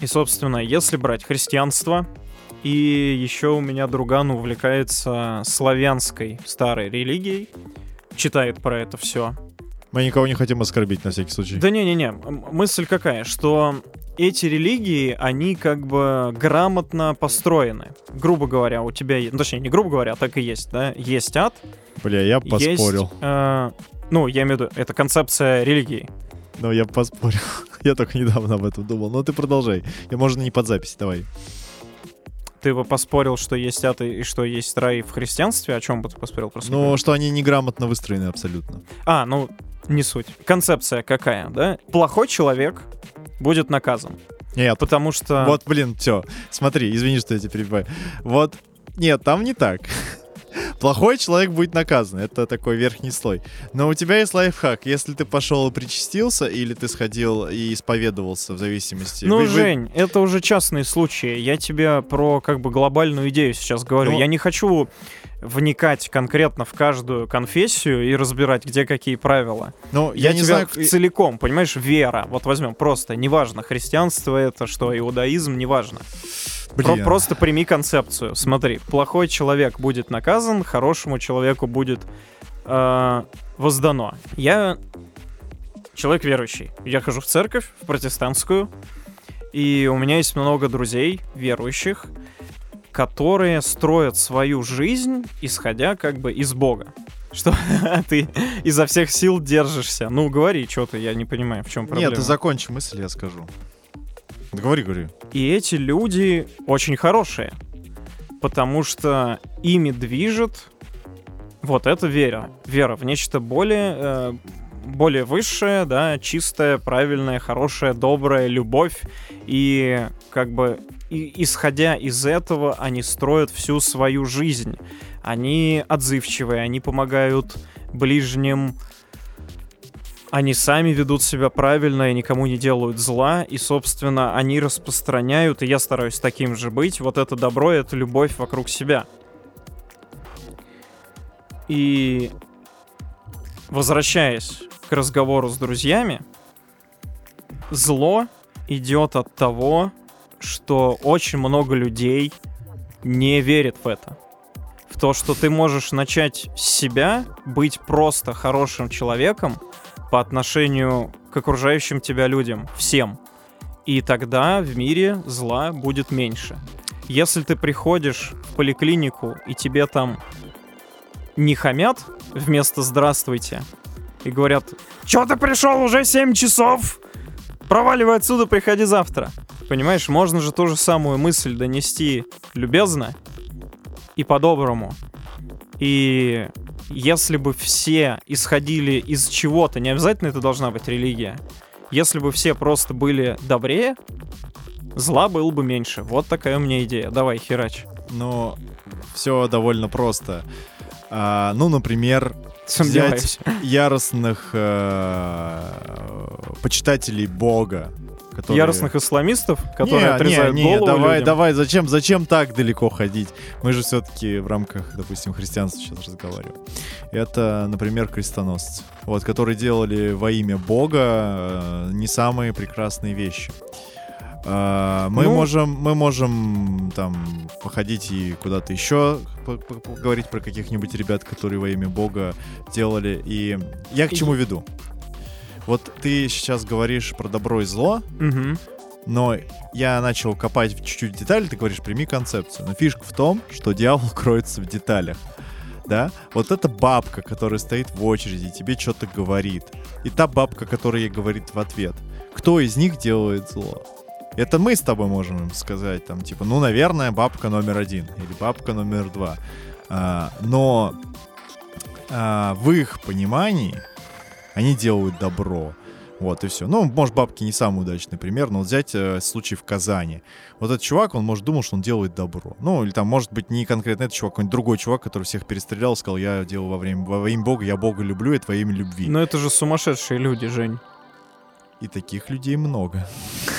и, собственно, если брать христианство, и еще у меня друган увлекается славянской старой религией, читает про это все. Мы никого не хотим оскорбить, на всякий случай. Да не-не-не, мысль какая, что эти религии, они как бы грамотно построены. Грубо говоря, у тебя, ну, точнее, не грубо говоря, а так и есть, да, есть ад, Бля, я есть... поспорил. э, ну, я имею в виду, это концепция религии. Ну, я поспорил. (laughs) я только недавно об этом думал. Но ты продолжай. Я, можно не под запись, давай. Ты бы поспорил, что есть ад и что есть рай в христианстве? О чем бы ты поспорил? Просто Ну, что они неграмотно выстроены абсолютно. А, ну, не суть. Концепция какая, да? Плохой человек будет наказан. Нет, Потому что... вот, блин, все. Смотри, извини, что я тебя перебиваю. Вот, нет, там не так. Плохой человек будет наказан, это такой верхний слой. Но у тебя есть лайфхак. Если ты пошел и причастился, или ты сходил и исповедовался, в зависимости. Ну, Вы- вы- Жень, это уже частные случаи. Я тебе про как бы глобальную идею сейчас говорю. Ну- Я не хочу вникать конкретно в каждую конфессию и разбирать, где какие правила. Ну, я, Я, не тебя знаю... целиком, понимаешь, вера. Вот возьмем просто, неважно, христианство это, что иудаизм, неважно. Про- просто прими концепцию. Смотри, плохой человек будет наказан, хорошему человеку будет э, воздано. Я человек верующий. Я хожу в церковь, в протестантскую, и у меня есть много друзей верующих, которые строят свою жизнь, исходя как бы из Бога. (laughs) Что ты изо всех сил держишься. Ну, говори, что ты, я не понимаю, в чем проблема. Нет, ты закончи мысль, я скажу. Говори, говори. И эти люди очень хорошие, потому что ими движет вот эта вера. Вера в нечто более, э, более высшее, да, чистое, правильное, хорошее, доброе, любовь. И как бы и- исходя из этого, они строят всю свою жизнь. Они отзывчивые, они помогают ближним, они сами ведут себя правильно и никому не делают зла, и, собственно, они распространяют, и я стараюсь таким же быть, вот это добро, это любовь вокруг себя. И возвращаясь к разговору с друзьями, зло идет от того, что очень много людей не верит в это. В то, что ты можешь начать с себя быть просто хорошим человеком по отношению к окружающим тебя людям, всем. И тогда в мире зла будет меньше. Если ты приходишь в поликлинику и тебе там не хамят вместо «здравствуйте» и говорят «Чё ты пришел уже 7 часов? Проваливай отсюда, приходи завтра». Понимаешь, можно же ту же самую мысль донести любезно и по-доброму. И если бы все исходили из чего-то, не обязательно это должна быть религия, если бы все просто были добрее, зла было бы меньше. Вот такая у меня идея. Давай, херач. Но все довольно просто. А, ну, например, Сомневаюсь. яростных э, почитателей Бога. Которые- Яростных исламистов, которые не, отрезают не, не, голову давай, людям. давай, зачем, зачем так далеко ходить? Мы же все-таки в рамках, допустим, христианства сейчас разговариваем. Это, например, крестоносцы, вот, которые делали во имя Бога э, не самые прекрасные вещи. А, Мы Ну- можем, мы можем там походить и куда-то еще по- по- поговорить про каких-нибудь ребят, которые во имя Бога делали. И я к чему веду? Вот ты сейчас говоришь про добро и зло, Мгм. но я начал копать в чуть-чуть детали, ты говоришь, прими концепцию. Но фишка в том, что дьявол (laughs) кроется в деталях. Да? Вот эта бабка, которая стоит в очереди, тебе что-то говорит. И та бабка, которая ей говорит в ответ. Кто из них делает зло? Это мы с тобой можем им сказать, там, типа, ну, наверное, бабка номер один или бабка номер два. А, но а, в их понимании они делают добро. Вот, и все. Ну, может, бабки не самый удачный пример, но вот взять э, случай в Казани. Вот этот чувак, он, может, думал, что он делает добро. Ну, или там, может быть, не конкретно этот чувак, а какой-нибудь другой чувак, который всех перестрелял, сказал, я делаю во время, во имя Бога, я Бога люблю, это во имя любви. Но это же сумасшедшие люди, Жень. И таких людей много.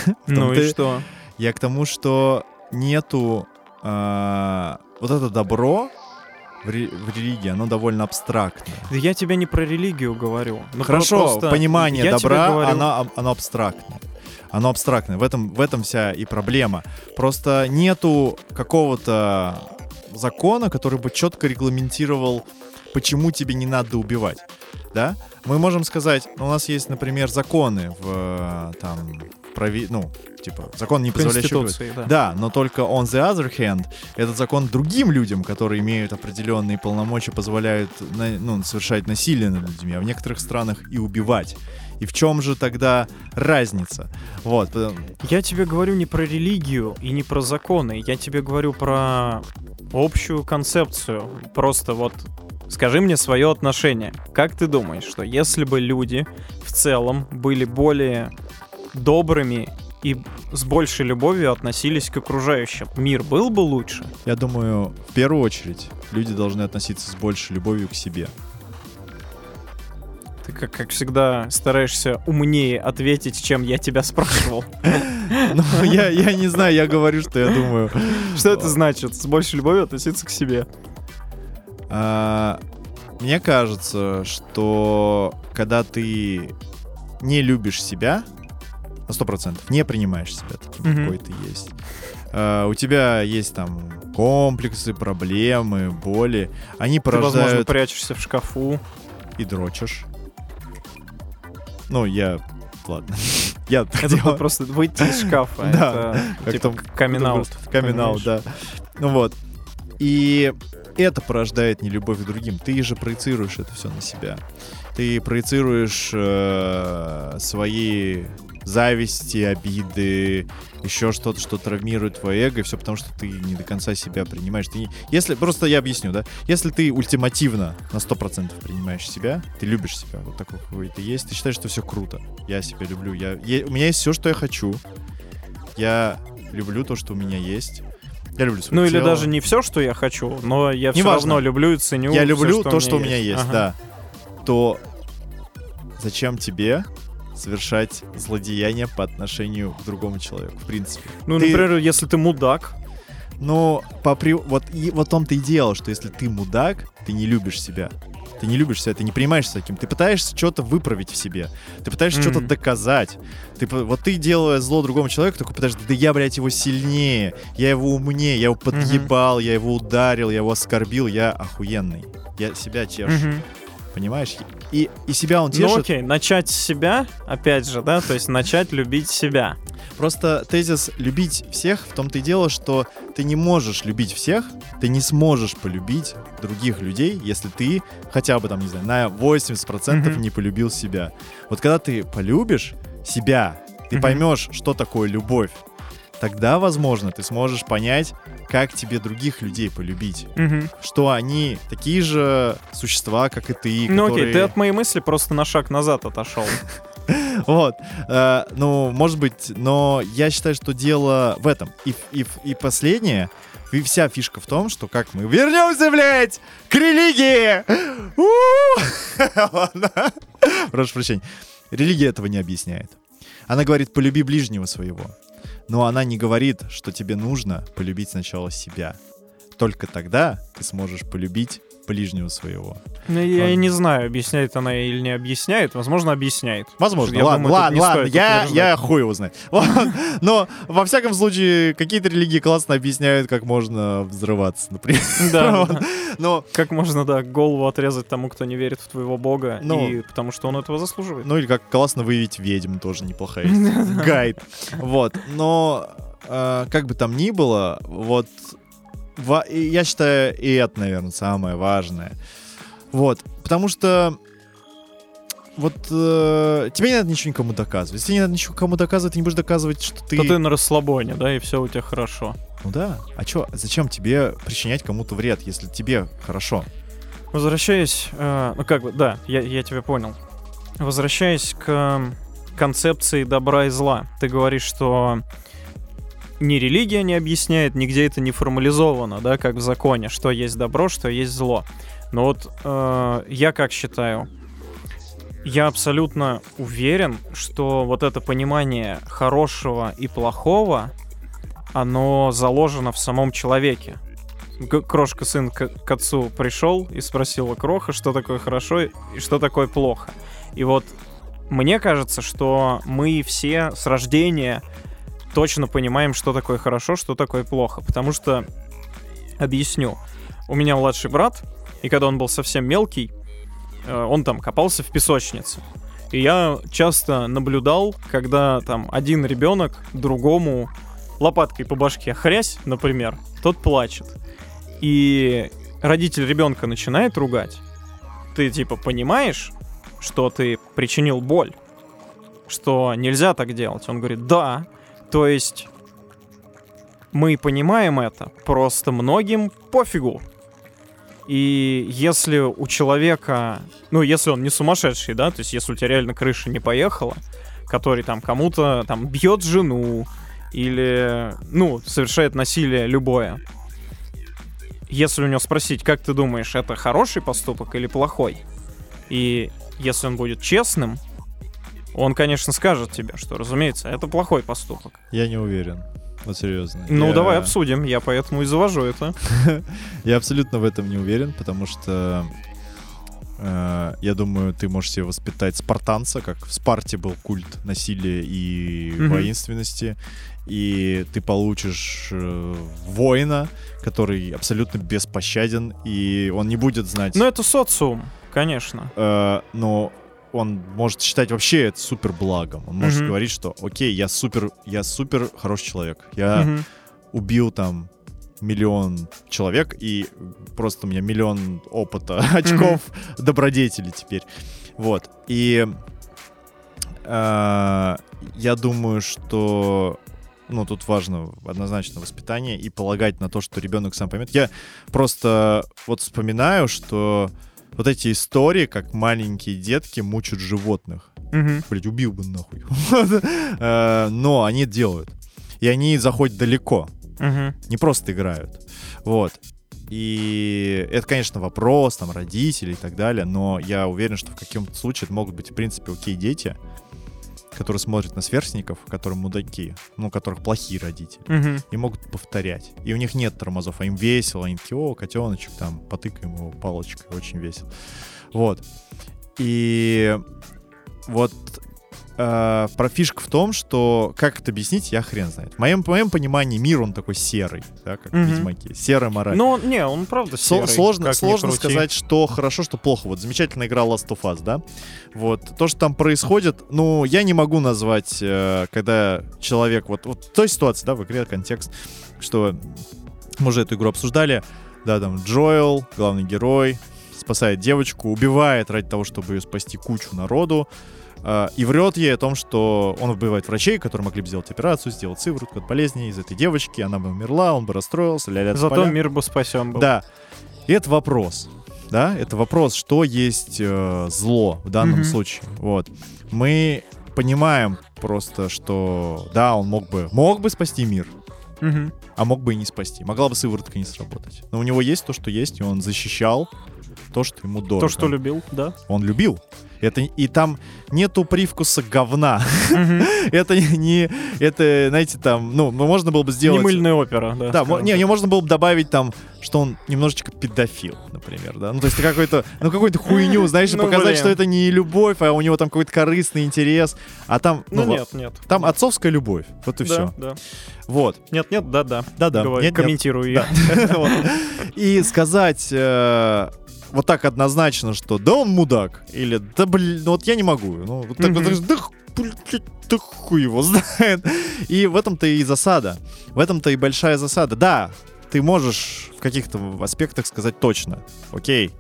(laughs) Ну и и- что? Я к тому, что нету а, вот это добро в, ре- в религии, оно довольно абстрактное. Да я тебе не про религию говорю. Ну, Хорошо, просто понимание я добра, говорю- оно, оно абстрактное. Оно абстрактное. В этом, в этом вся и проблема. Просто нету какого-то закона, который бы четко регламентировал, почему тебе не надо убивать. Да? Мы можем сказать, у нас есть, например, законы в э, там в прави... ну, типа, закон не позволяющий да. Да, но только on the other hand, этот закон другим людям, которые имеют определенные полномочия, позволяют ну, совершать насилие над людьми, а в некоторых странах и убивать. И в чем же тогда разница? Вот, потом- Я тебе говорю не про религию и не про законы. Я тебе говорю про общую концепцию. Просто вот скажи мне свое отношение. Как ты думаешь, что если бы люди в целом были более добрыми и с большей любовью относились к окружающим, мир был бы лучше? я думаю, в первую очередь люди должны относиться с большей любовью к себе. Ты, как, как всегда, стараешься умнее ответить, чем я тебя спрашивал. (laughs) Ну, я, я не знаю, я говорю, что я думаю. Что это значит? С большей любовью относиться к себе. А, Мне кажется, что когда ты не любишь себя, на сто процентов, не принимаешь себя таким, Мгм. какой ты есть, а, у тебя есть там комплексы, проблемы, боли, они Ты, возможно, порождают прячешься в шкафу. и дрочишь. Ну, я... Ладно. (laughs) Я так Это делаю. просто выйти из шкафа. (laughs) Да, Это как типа камин-аут. Камин-аут, да. Ну вот. И это порождает нелюбовь к другим. Ты же проецируешь это все на себя. Ты проецируешь э, свои зависти, обиды, еще что-то, что травмирует твое эго, и все потому, что ты не до конца себя принимаешь. Ты не- Если, просто я объясню, да, если ты ультимативно на 100% принимаешь себя, ты любишь себя, вот такой, какой ты есть, ты считаешь, что все круто. Я себя люблю, я, я- у меня есть все, что я хочу. Я люблю то, что у меня есть. Я люблю свое Ну или тело. даже не все, что я хочу, но я все Неважно. равно люблю и ценю. Я люблю то, что у меня есть, Ага. да. То зачем тебе совершать злодеяние по отношению к другому человеку, в принципе? Ну, Ты- например, если ты мудак, Ну, по при... вот, и, вот в том-то и дело, что если ты мудак, ты не любишь себя. Ты не любишь себя, ты не принимаешь себя таким. Ты пытаешься что-то выправить в себе. Ты пытаешься Мгм. что-то доказать. Ты, вот ты, делая зло другому человеку, такой пытаешься, да я, блядь, его сильнее, я его умнее, я его подъебал, я его ударил, я его оскорбил, я охуенный. Я себя чешу, Мгм. Понимаешь? И, и себя он ну тешит. окей, начать с себя, опять же, да, то есть начать любить себя. Просто тезис любить всех в том-то и дело, что ты не можешь любить всех, ты не сможешь полюбить других людей, если ты хотя бы там, не знаю, на 80% Мгм. не полюбил себя. Вот когда ты полюбишь себя, ты Мгм. поймешь, что такое любовь, тогда, возможно, ты сможешь понять, как тебе других людей полюбить. Мгм. Что они такие же существа, как и ты, Ну которые... окей, ты от моей мысли просто на шаг назад отошел. (laughs) Вот. Э, Ну, может быть, но я считаю, что дело в этом. И, и, и последнее, и вся фишка в том, что как мы вернемся, блядь, к религии! (laughs) (laughs) Ладно. Прошу прощения. Религия этого не объясняет. Она говорит, полюби ближнего своего. Но она не говорит, что тебе нужно полюбить сначала себя. Только тогда ты сможешь полюбить ближнего своего. Ну, я не знаю, объясняет она или не объясняет. Возможно, объясняет. Возможно, Я ладно, думаю, ладно, ладно, я, я хуй его. Вот. (laughs) Но, во всяком случае, какие-то религии классно объясняют, как можно взрываться, например. (laughs) Да. (laughs) Но, Как можно, да, голову отрезать тому, кто не верит в твоего бога, Ну. и потому что он этого заслуживает. ну или как классно выявить ведьм, тоже неплохая. Гайд. Вот. Но, э, как бы там ни было, вот, ва- я считаю, и это, наверное, самое важное. Вот. Потому что вот э, тебе не надо ничего никому доказывать. Если не надо ничего кому доказывать, ты не будешь доказывать, что ты... То ты на расслабоне, да, и все у тебя хорошо. Ну да. А чё, зачем тебе причинять кому-то вред, если тебе хорошо? Возвращаясь, э, ну как бы, да, я, я тебя понял. Возвращаясь к концепции добра и зла, ты говоришь, что ни религия не объясняет, нигде это не формализовано, да, как в законе, что есть добро, что есть зло. Но вот э, я как считаю, я абсолютно уверен, что вот это понимание хорошего и плохого, оно заложено в самом человеке. Крошка сын к, к отцу пришел и спросил у Кроха, что такое хорошо и что такое плохо. И вот мне кажется, что мы все с рождения точно понимаем, что такое хорошо, что такое плохо. Потому что, объясню, у меня младший брат, и когда он был совсем мелкий, э, он там копался в песочнице. И я часто наблюдал, когда там один ребенок другому лопаткой по башке хрясь, например, тот плачет. И родитель ребенка начинает ругать. Ты типа понимаешь, что ты причинил боль, что нельзя так делать. Он говорит, да, то есть мы понимаем это, просто многим пофигу. И если у человека, ну, если он не сумасшедший, да, то есть если у тебя реально крыша не поехала, который там кому-то там бьет жену или, ну, совершает насилие любое, если у него спросить, как ты думаешь, это хороший поступок или плохой, и если он будет честным, он, конечно, скажет тебе, что, разумеется, это плохой поступок. Я не уверен. Вот серьезно. Ну, Я- давай обсудим, я поэтому и завожу это. (laughs) Я абсолютно в этом не уверен, потому что э, я думаю, ты можешь себе воспитать спартанца, как в Спарте был культ насилия и воинственности, и ты получишь э, воина, который абсолютно беспощаден, и он не будет знать, Ну, это социум, конечно. э, но он может считать вообще это супер благом. Он может Мгм. говорить, что окей, я супер, я супер хороший человек. Я Мгм. убил там миллион человек, и просто у меня миллион опыта, (laughs) очков добродетели теперь. Вот. И э, я думаю, что ну, тут важно однозначно воспитание и полагать на то, что ребенок сам поймет. Я просто вот вспоминаю, что вот эти истории, как маленькие детки мучают животных. Мгм. Блять, убил бы нахуй. (laughs) Э, Но они делают. И они заходят далеко Мгм. не просто играют. Вот. И это, конечно, вопрос, там, родителей и так далее, но я уверен, что в каком-то случае это могут быть, в принципе, окей дети, которые смотрят на сверстников, которые мудаки, ну, которых плохие родители, Мгм. и могут повторять. И у них нет тормозов, а им весело, они такие, о, котеночек, там, потыкаем его палочкой, очень весело. Вот. И вот э, про фишка в том, что как это объяснить, я хрен знает. В моем, в моем понимании мир, он такой серый, да, как Мгм. в Ведьмаке. Серая мораль. Ну, не, он правда Со- серый, сложно ни сложно крути. сказать, что хорошо, что плохо. Вот замечательная игра Last of Us, да? Вот то, что там происходит, ну, я не могу назвать, э, когда человек, вот, вот в той ситуации, да, в игре контекст, что мы уже эту игру обсуждали, да, там Джоэл, главный герой, спасает девочку, убивает ради того, чтобы ее спасти кучу народу, э, и врет ей о том, что он убивает врачей, которые могли бы сделать операцию, сделать сыворотку от болезни из этой девочки, она бы умерла, он бы расстроился, ля-ля Зато тополя. мир бы спасен был. Да. И это вопрос. Да, это вопрос, что есть э, зло в данном Мгм. случае. Вот. Мы понимаем просто, что да, он мог бы, мог бы спасти мир, Мгм. а мог бы и не спасти. Могла бы сыворотка не сработать. Но у него есть то, что есть, и он защищал то, что ему дорого. То, что любил, да. Он любил. Это, и там нету привкуса говна. (laughs) Это не... Это, знаете, там... Ну, можно было бы сделать... Не мыльная опера, да. Да, не, можно было бы добавить там, что он немножечко педофил, например, да. Ну, то есть какой-то, ну, какую-то хуйню, знаешь, Ну, показать, что это не любовь, а у него там какой-то корыстный интерес. А там, ну, Ну, нет, нет. там отцовская любовь. Вот и да, все. да. Вот. Нет, нет, да, да. Нет, нет. комментирую я. (laughs) И сказать э, вот так однозначно, что да он мудак, или да блин, ну вот я не могу. Ну, вот так вот, да, да хуй его знает. И в этом-то и засада. В этом-то и большая засада. Да, ты можешь в каких-то аспектах сказать точно. Окей,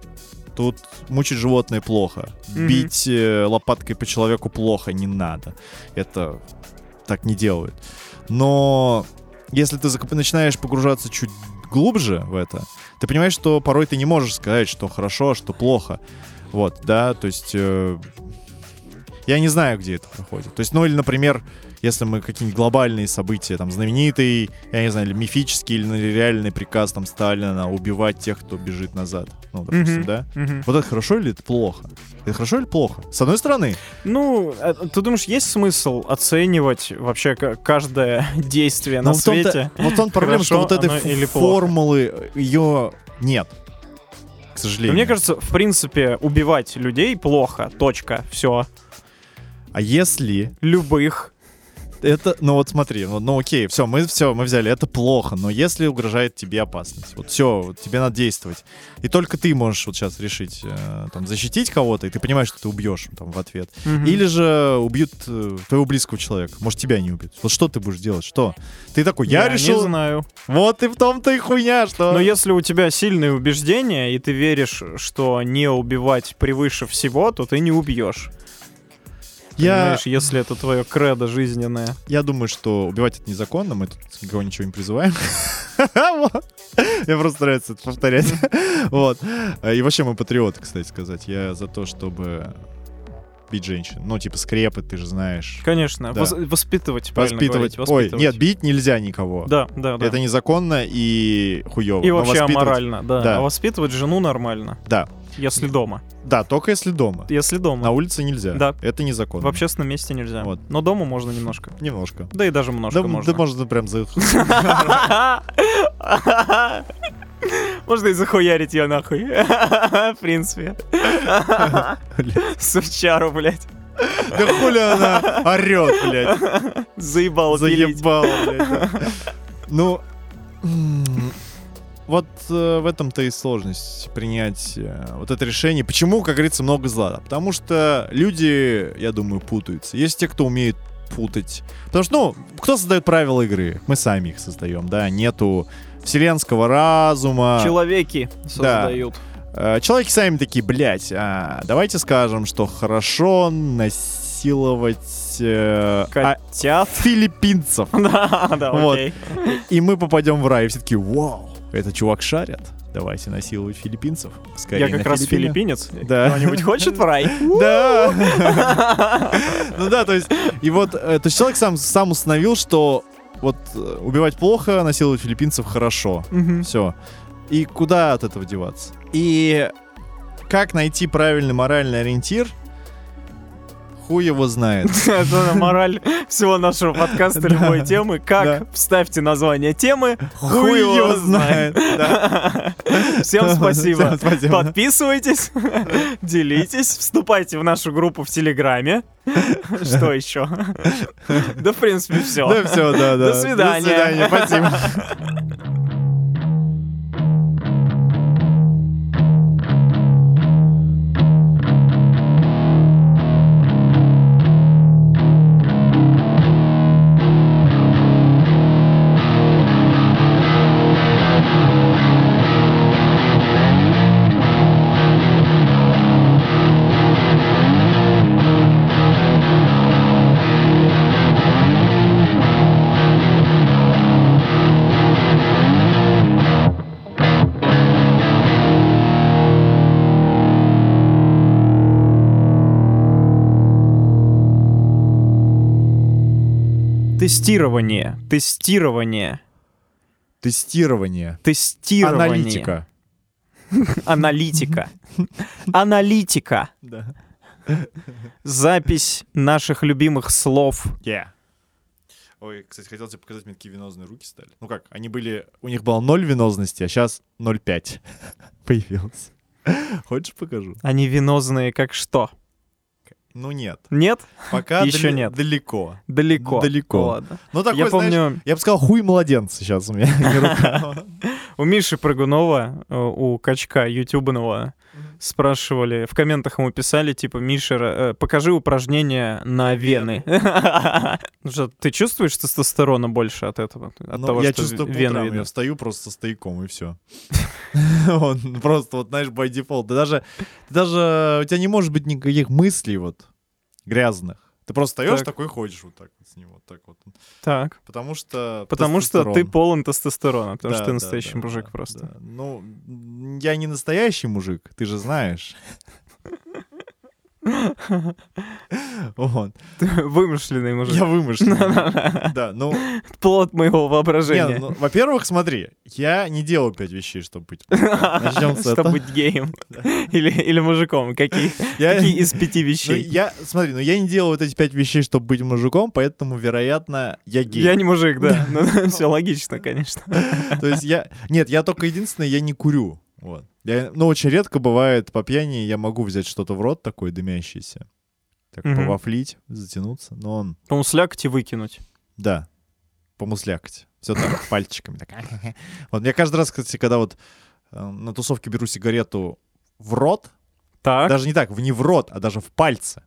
тут мучить животное плохо. Мгм. Бить э, лопаткой по человеку плохо, не надо. Это так не делают. Но если ты начинаешь погружаться чуть глубже в это, ты понимаешь, что порой ты не можешь сказать, что хорошо, а что плохо. Вот, да, то есть... э, я не знаю, где это проходит. То есть, ну или, например, если мы какие-нибудь глобальные события, там, знаменитый, я не знаю, или мифический, или реальный приказ там Сталина убивать тех, кто бежит назад. Ну, допустим, Мгм. да? Мгм. Вот это хорошо или это плохо? Это хорошо или плохо? С одной стороны, Ну, э, ты думаешь, есть смысл оценивать вообще ка- каждое (laughs) действие Но на в том-то- свете? Вот он проблема, что вот этой формулы ее нет. К Но сожалению. мне кажется, в принципе, убивать людей плохо. Точка. Все. А если Любых. это, ну вот смотри, ну, ну окей, все, мы все, мы взяли, это плохо, но если угрожает тебе опасность, вот все, тебе надо действовать, и только ты можешь вот сейчас решить, э, там, защитить кого-то, и ты понимаешь, что ты убьешь там в ответ, Мгм. или же убьют э, твоего близкого человека, может тебя не убьют, вот что ты будешь делать, что? Ты такой, я, не решил, знаю. вот и в том-то и хуйня, что... Но если у тебя сильные убеждения, и ты веришь, что не убивать превыше всего, то ты не убьешь. Я... Понимаешь, если это твое кредо жизненное. Я думаю, что убивать это незаконно, мы тут никого ничего не призываем. (laughs) Мне просто нравится это повторять. Вот. И вообще мы патриоты, кстати сказать. Я за то, чтобы бить женщин. Ну, типа скрепы, ты же знаешь. Конечно, Да. вос- воспитывать, Воспитывать. говорить, Ой, воспитывать. нет, бить нельзя никого. Да, да, да. Это незаконно и хуево. И вообще воспитывать- аморально, да. Да. А воспитывать жену нормально, Да. Если дома. Да, только если дома. Если дома. На улице нельзя. Да. Это незаконно. В общественном месте нельзя. Вот. Но дома можно немножко. Немножко. Да и даже немножко Да, можно. да можно прям за... (laughs) Можно и захуярить ее нахуй. (laughs) В принципе. Сучару, блядь. Да хули она орет, блядь. (laughs) Заебал. Заебал, блядь. Ну, вот э, в этом-то и сложность принять э, вот это решение. Почему, как говорится, много зла? Потому что люди, я думаю, путаются. Есть те, кто умеет путать. Потому что, ну, кто создает правила игры? Мы сами их создаем, да. Нету вселенского разума. Человеки создают. Э, Человеки сами такие, блядь, а, давайте скажем, что хорошо насиловать э, а, Котят. филиппинцев. (laughs) Да, да, окей. И мы попадем в рай, и все таки вау, этот чувак шарят. Давайте насиловать филиппинцев. Скорее Я как раз Филиппины. филиппинец. Да. Кто-нибудь хочет в рай? (laughs) Да. Ну да, то есть, и вот, э, то есть человек сам, сам установил, что вот э, убивать плохо, насиловать филиппинцев хорошо. Все. И куда от этого деваться? И как найти правильный моральный ориентир, хуй его знает. (laughs) Это мораль всего нашего подкаста любой темы. Как? Вставьте название темы. Хуй его знает. (laughs) (laughs) Всем спасибо. Подписывайтесь, делитесь, вступайте в нашу группу в Телеграме. Что еще? Да, в принципе, все. Да, все, да, да. До свидания. До свидания, спасибо. Тестирование. Тестирование. Тестирование. Тестирование. Аналитика. Аналитика. Аналитика. Запись наших любимых слов. Yeah. Ой, кстати, хотел тебе показать, мне такие венозные руки стали. Ну как, они были... У них было 0 венозности, а сейчас 0,5 (laughs) появилось. Хочешь покажу? Они венозные как что? Ну нет. Нет? Пока Еще дали- нет. далеко. Далеко. Далеко. Ну, ладно. Ну такой, Я знаешь, помню, я бы сказал, хуй младенца сейчас у меня. (laughs) у Миши Прыгунова, э, у качка ютубного, спрашивали, в комментах ему писали, типа, Миша, э, покажи упражнения на вены. (laughs) Ну ты чувствуешь тестостерона больше от этого? От Ну, того, я что чувствую вены я встаю просто стояком, и все. (laughs) (laughs) Просто, вот, знаешь, by default. Даже, у тебя не может быть никаких мыслей вот грязных. Ты просто встаешь Так. такой ходишь вот так вот с ним, вот так вот. Так. Потому что Потому что ты полон тестостерона, потому Да, что ты настоящий да, мужик да, просто. да. Ну, я не настоящий мужик, ты же знаешь. Вот. Ты вымышленный мужик. Я вымышленный. (laughs) Да, ну, Плод моего воображения. ну, во-первых, смотри, я не делаю пять вещей, чтобы быть. (laughs) Начнем с Чтобы быть геем. Или, или мужиком. Какие, Я- какие из пяти Ну, вещей? я, смотри, ну я не делаю вот эти пять вещей, чтобы быть мужиком, поэтому, вероятно, я гей. Я не мужик, да. (laughs) Ну, все логично, конечно. То есть я... Нет, я только единственное, я не курю. Вот. Я, ну, очень редко бывает по пьяни я могу взять что-то в рот такое дымящееся. Так, Мгм. повафлить, затянуться. Но он, Помуслякать и выкинуть. да, помуслякать. Все так, (laughs) пальчиками. Так. (laughs) Вот я каждый раз, кстати, когда вот э, на тусовке беру сигарету в рот, Так, даже не так, в не в рот, а даже в пальцы,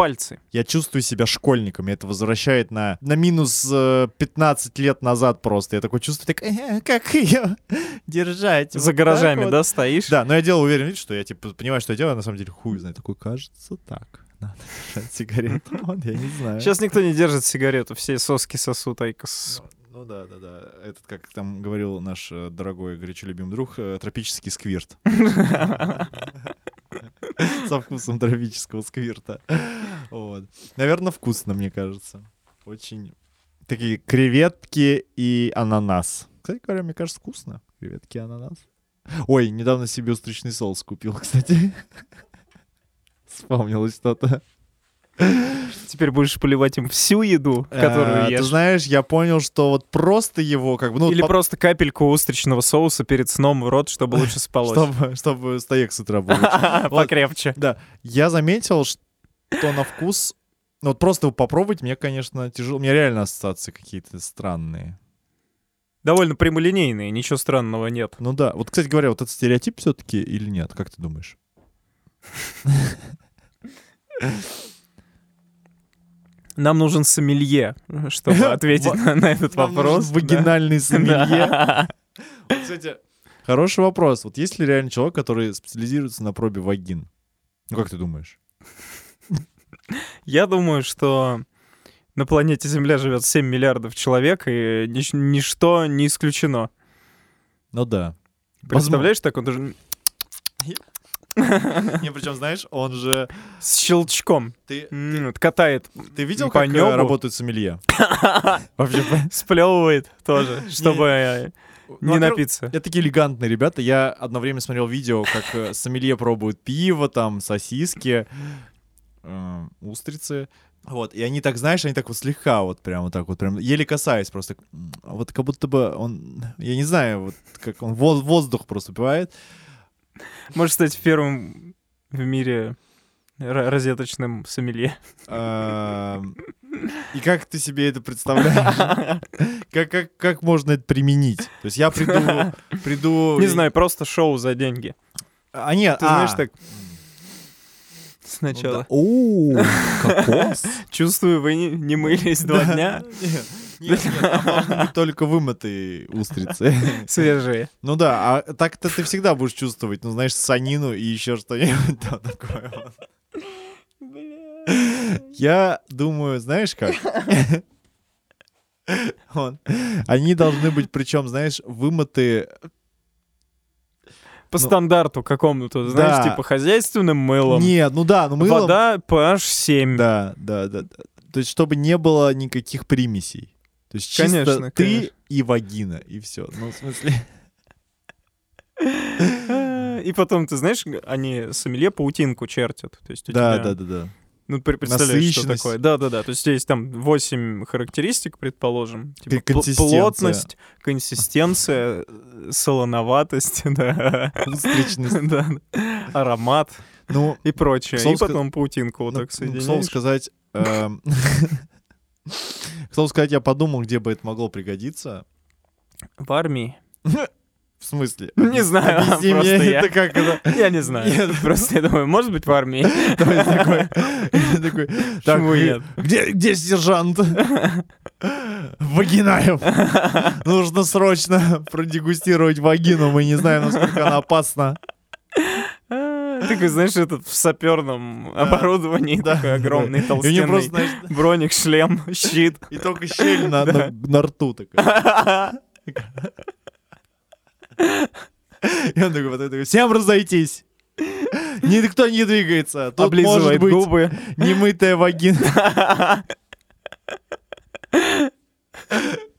пальцы. я чувствую себя школьником. И это возвращает на, на минус э, 15 лет назад просто. Я такой чувствую, так, «Э, как ее держать? За Вот гаражами, вот?» да, стоишь? Да, но я делал уверен вид, что я типа понимаю, что я делаю, а на самом деле хуй знает. Такой, кажется, так. Надо держать сигарету. (laughs) Вот, я не знаю. Сейчас никто не держит сигарету, все соски сосут, айкос. Ну, ну да, да, да. Этот, как там говорил наш э, дорогой, горячо любимый друг, э, тропический сквирт. (laughs) (laughs) Со вкусом тропического сквирта. Вот. Наверное, вкусно, мне кажется. Очень такие креветки и ананас. Кстати говоря, мне кажется, вкусно. Креветки и ананас. Ой, недавно себе устричный соус купил, (laughs) кстати. Вспомнилось что-то. Теперь будешь поливать им всю еду, которую А, Ты ешь. знаешь, я понял, что вот просто его как бы... Ну, Или по- просто капельку устричного соуса перед сном в рот, чтобы лучше спалось. чтобы, чтобы стоек с утра был. (laughs) Покрепче. Да, я заметил, что на вкус... Ну вот просто попробовать мне, конечно, тяжело. У меня реально ассоциации какие-то странные. Довольно прямолинейные, ничего странного нет. Ну да. Вот, кстати говоря, вот этот стереотип все-таки или нет? Как ты думаешь? (laughs) Нам нужен сомелье, чтобы ответить на, этот вопрос. вагинальный сомелье. (laughs) Кстати, хороший вопрос. Вот есть ли реально человек, который специализируется на пробе вагин? Ну как ты думаешь? Я думаю, что на планете Земля живет 7 миллиардов человек, и нич- ничто не исключено. Ну да. Представляешь, так он даже (laughs) Не, причем, знаешь, он же... с щелчком Ты, катает, ты видел, По как э, небу? работают сомелье? (laughs) Вообще, сплевывает тоже, чтобы э, Ну, не во-первых, напиться. Это такие элегантные ребята. Я одно время смотрел видео, как э, сомелье пробуют пиво, там, сосиски, э, устрицы. Вот, и они так, знаешь, они так вот слегка вот прям вот так вот, прям еле касаясь просто. Вот как будто бы он, я не знаю, вот как он во- воздух просто упивает. Может стать первым в мире ро- розеточным сомелье. Эм, И как ты себе это представляешь? Как, как, как можно это применить? То есть я приду... приду Не знаю, просто шоу за деньги. А, нет, Ты знаешь, а, так ну сначала. О, кокос. Чувствую, вы не, не мылись два дня. Нет, нет, нет, только вымытые устрицы. (laughs) Свежие. Ну да, а так-то ты всегда будешь чувствовать, ну знаешь, санину и еще что-нибудь там такое. Я думаю, знаешь как? Они должны быть, причем, знаешь, вымытые. По Ну, стандарту какому-то, знаешь, да. типа хозяйственным мылом. Нет, ну да, ну мылом. Вода pH 7. Да, да, да, да. То есть, чтобы не было никаких примесей. То есть, чисто Конечно, ты конечно. и вагина, и все. Ну, в смысле... (laughs) И потом, ты знаешь, они сомелье паутинку чертят. То есть Да, тебя- да, да, да. Ну, пр- представляешь, что такое. Да-да-да. То есть есть там 8 характеристик, предположим. Типа консистенция. плотность, консистенция, солоноватость, (laughs) да. Да, аромат Ну, и прочее. И потом паутинку вот ну, так слову соединяешь. сказать... (laughs) (laughs) К слову сказать, я подумал, где бы это могло пригодиться. В армии. (laughs) В смысле? (laughs) Не знаю, Объясни просто мне, я- это как это? Я не знаю. Нет. Просто я думаю, может быть, в армии. Почему нет? Где сержант? Вагинаев. Нужно срочно продегустировать вагину. Мы не знаем, насколько она опасна. Такой, знаешь, этот в саперном оборудовании такой огромный толстенный броник, шлем, (laughs) щит. и только щель на, рту такая. (laughs) И он такой, вот такой, всем разойтись. Никто не двигается. Тут может Облизывает быть губы. немытая вагина. (laughs)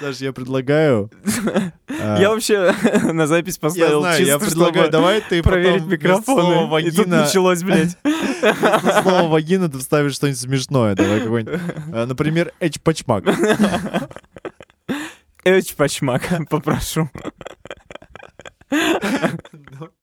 Саш, я предлагаю... (laughs) а, Я вообще (laughs) на запись Я поставил знаю, я чисто, предлагаю, давай ты проверить микрофоны. И тут началось, блядь. (laughs) слова вагина ты вставишь что-нибудь смешное. Давай какой-нибудь, а, например, эчпачмак. Эч, пачмак, попрошу.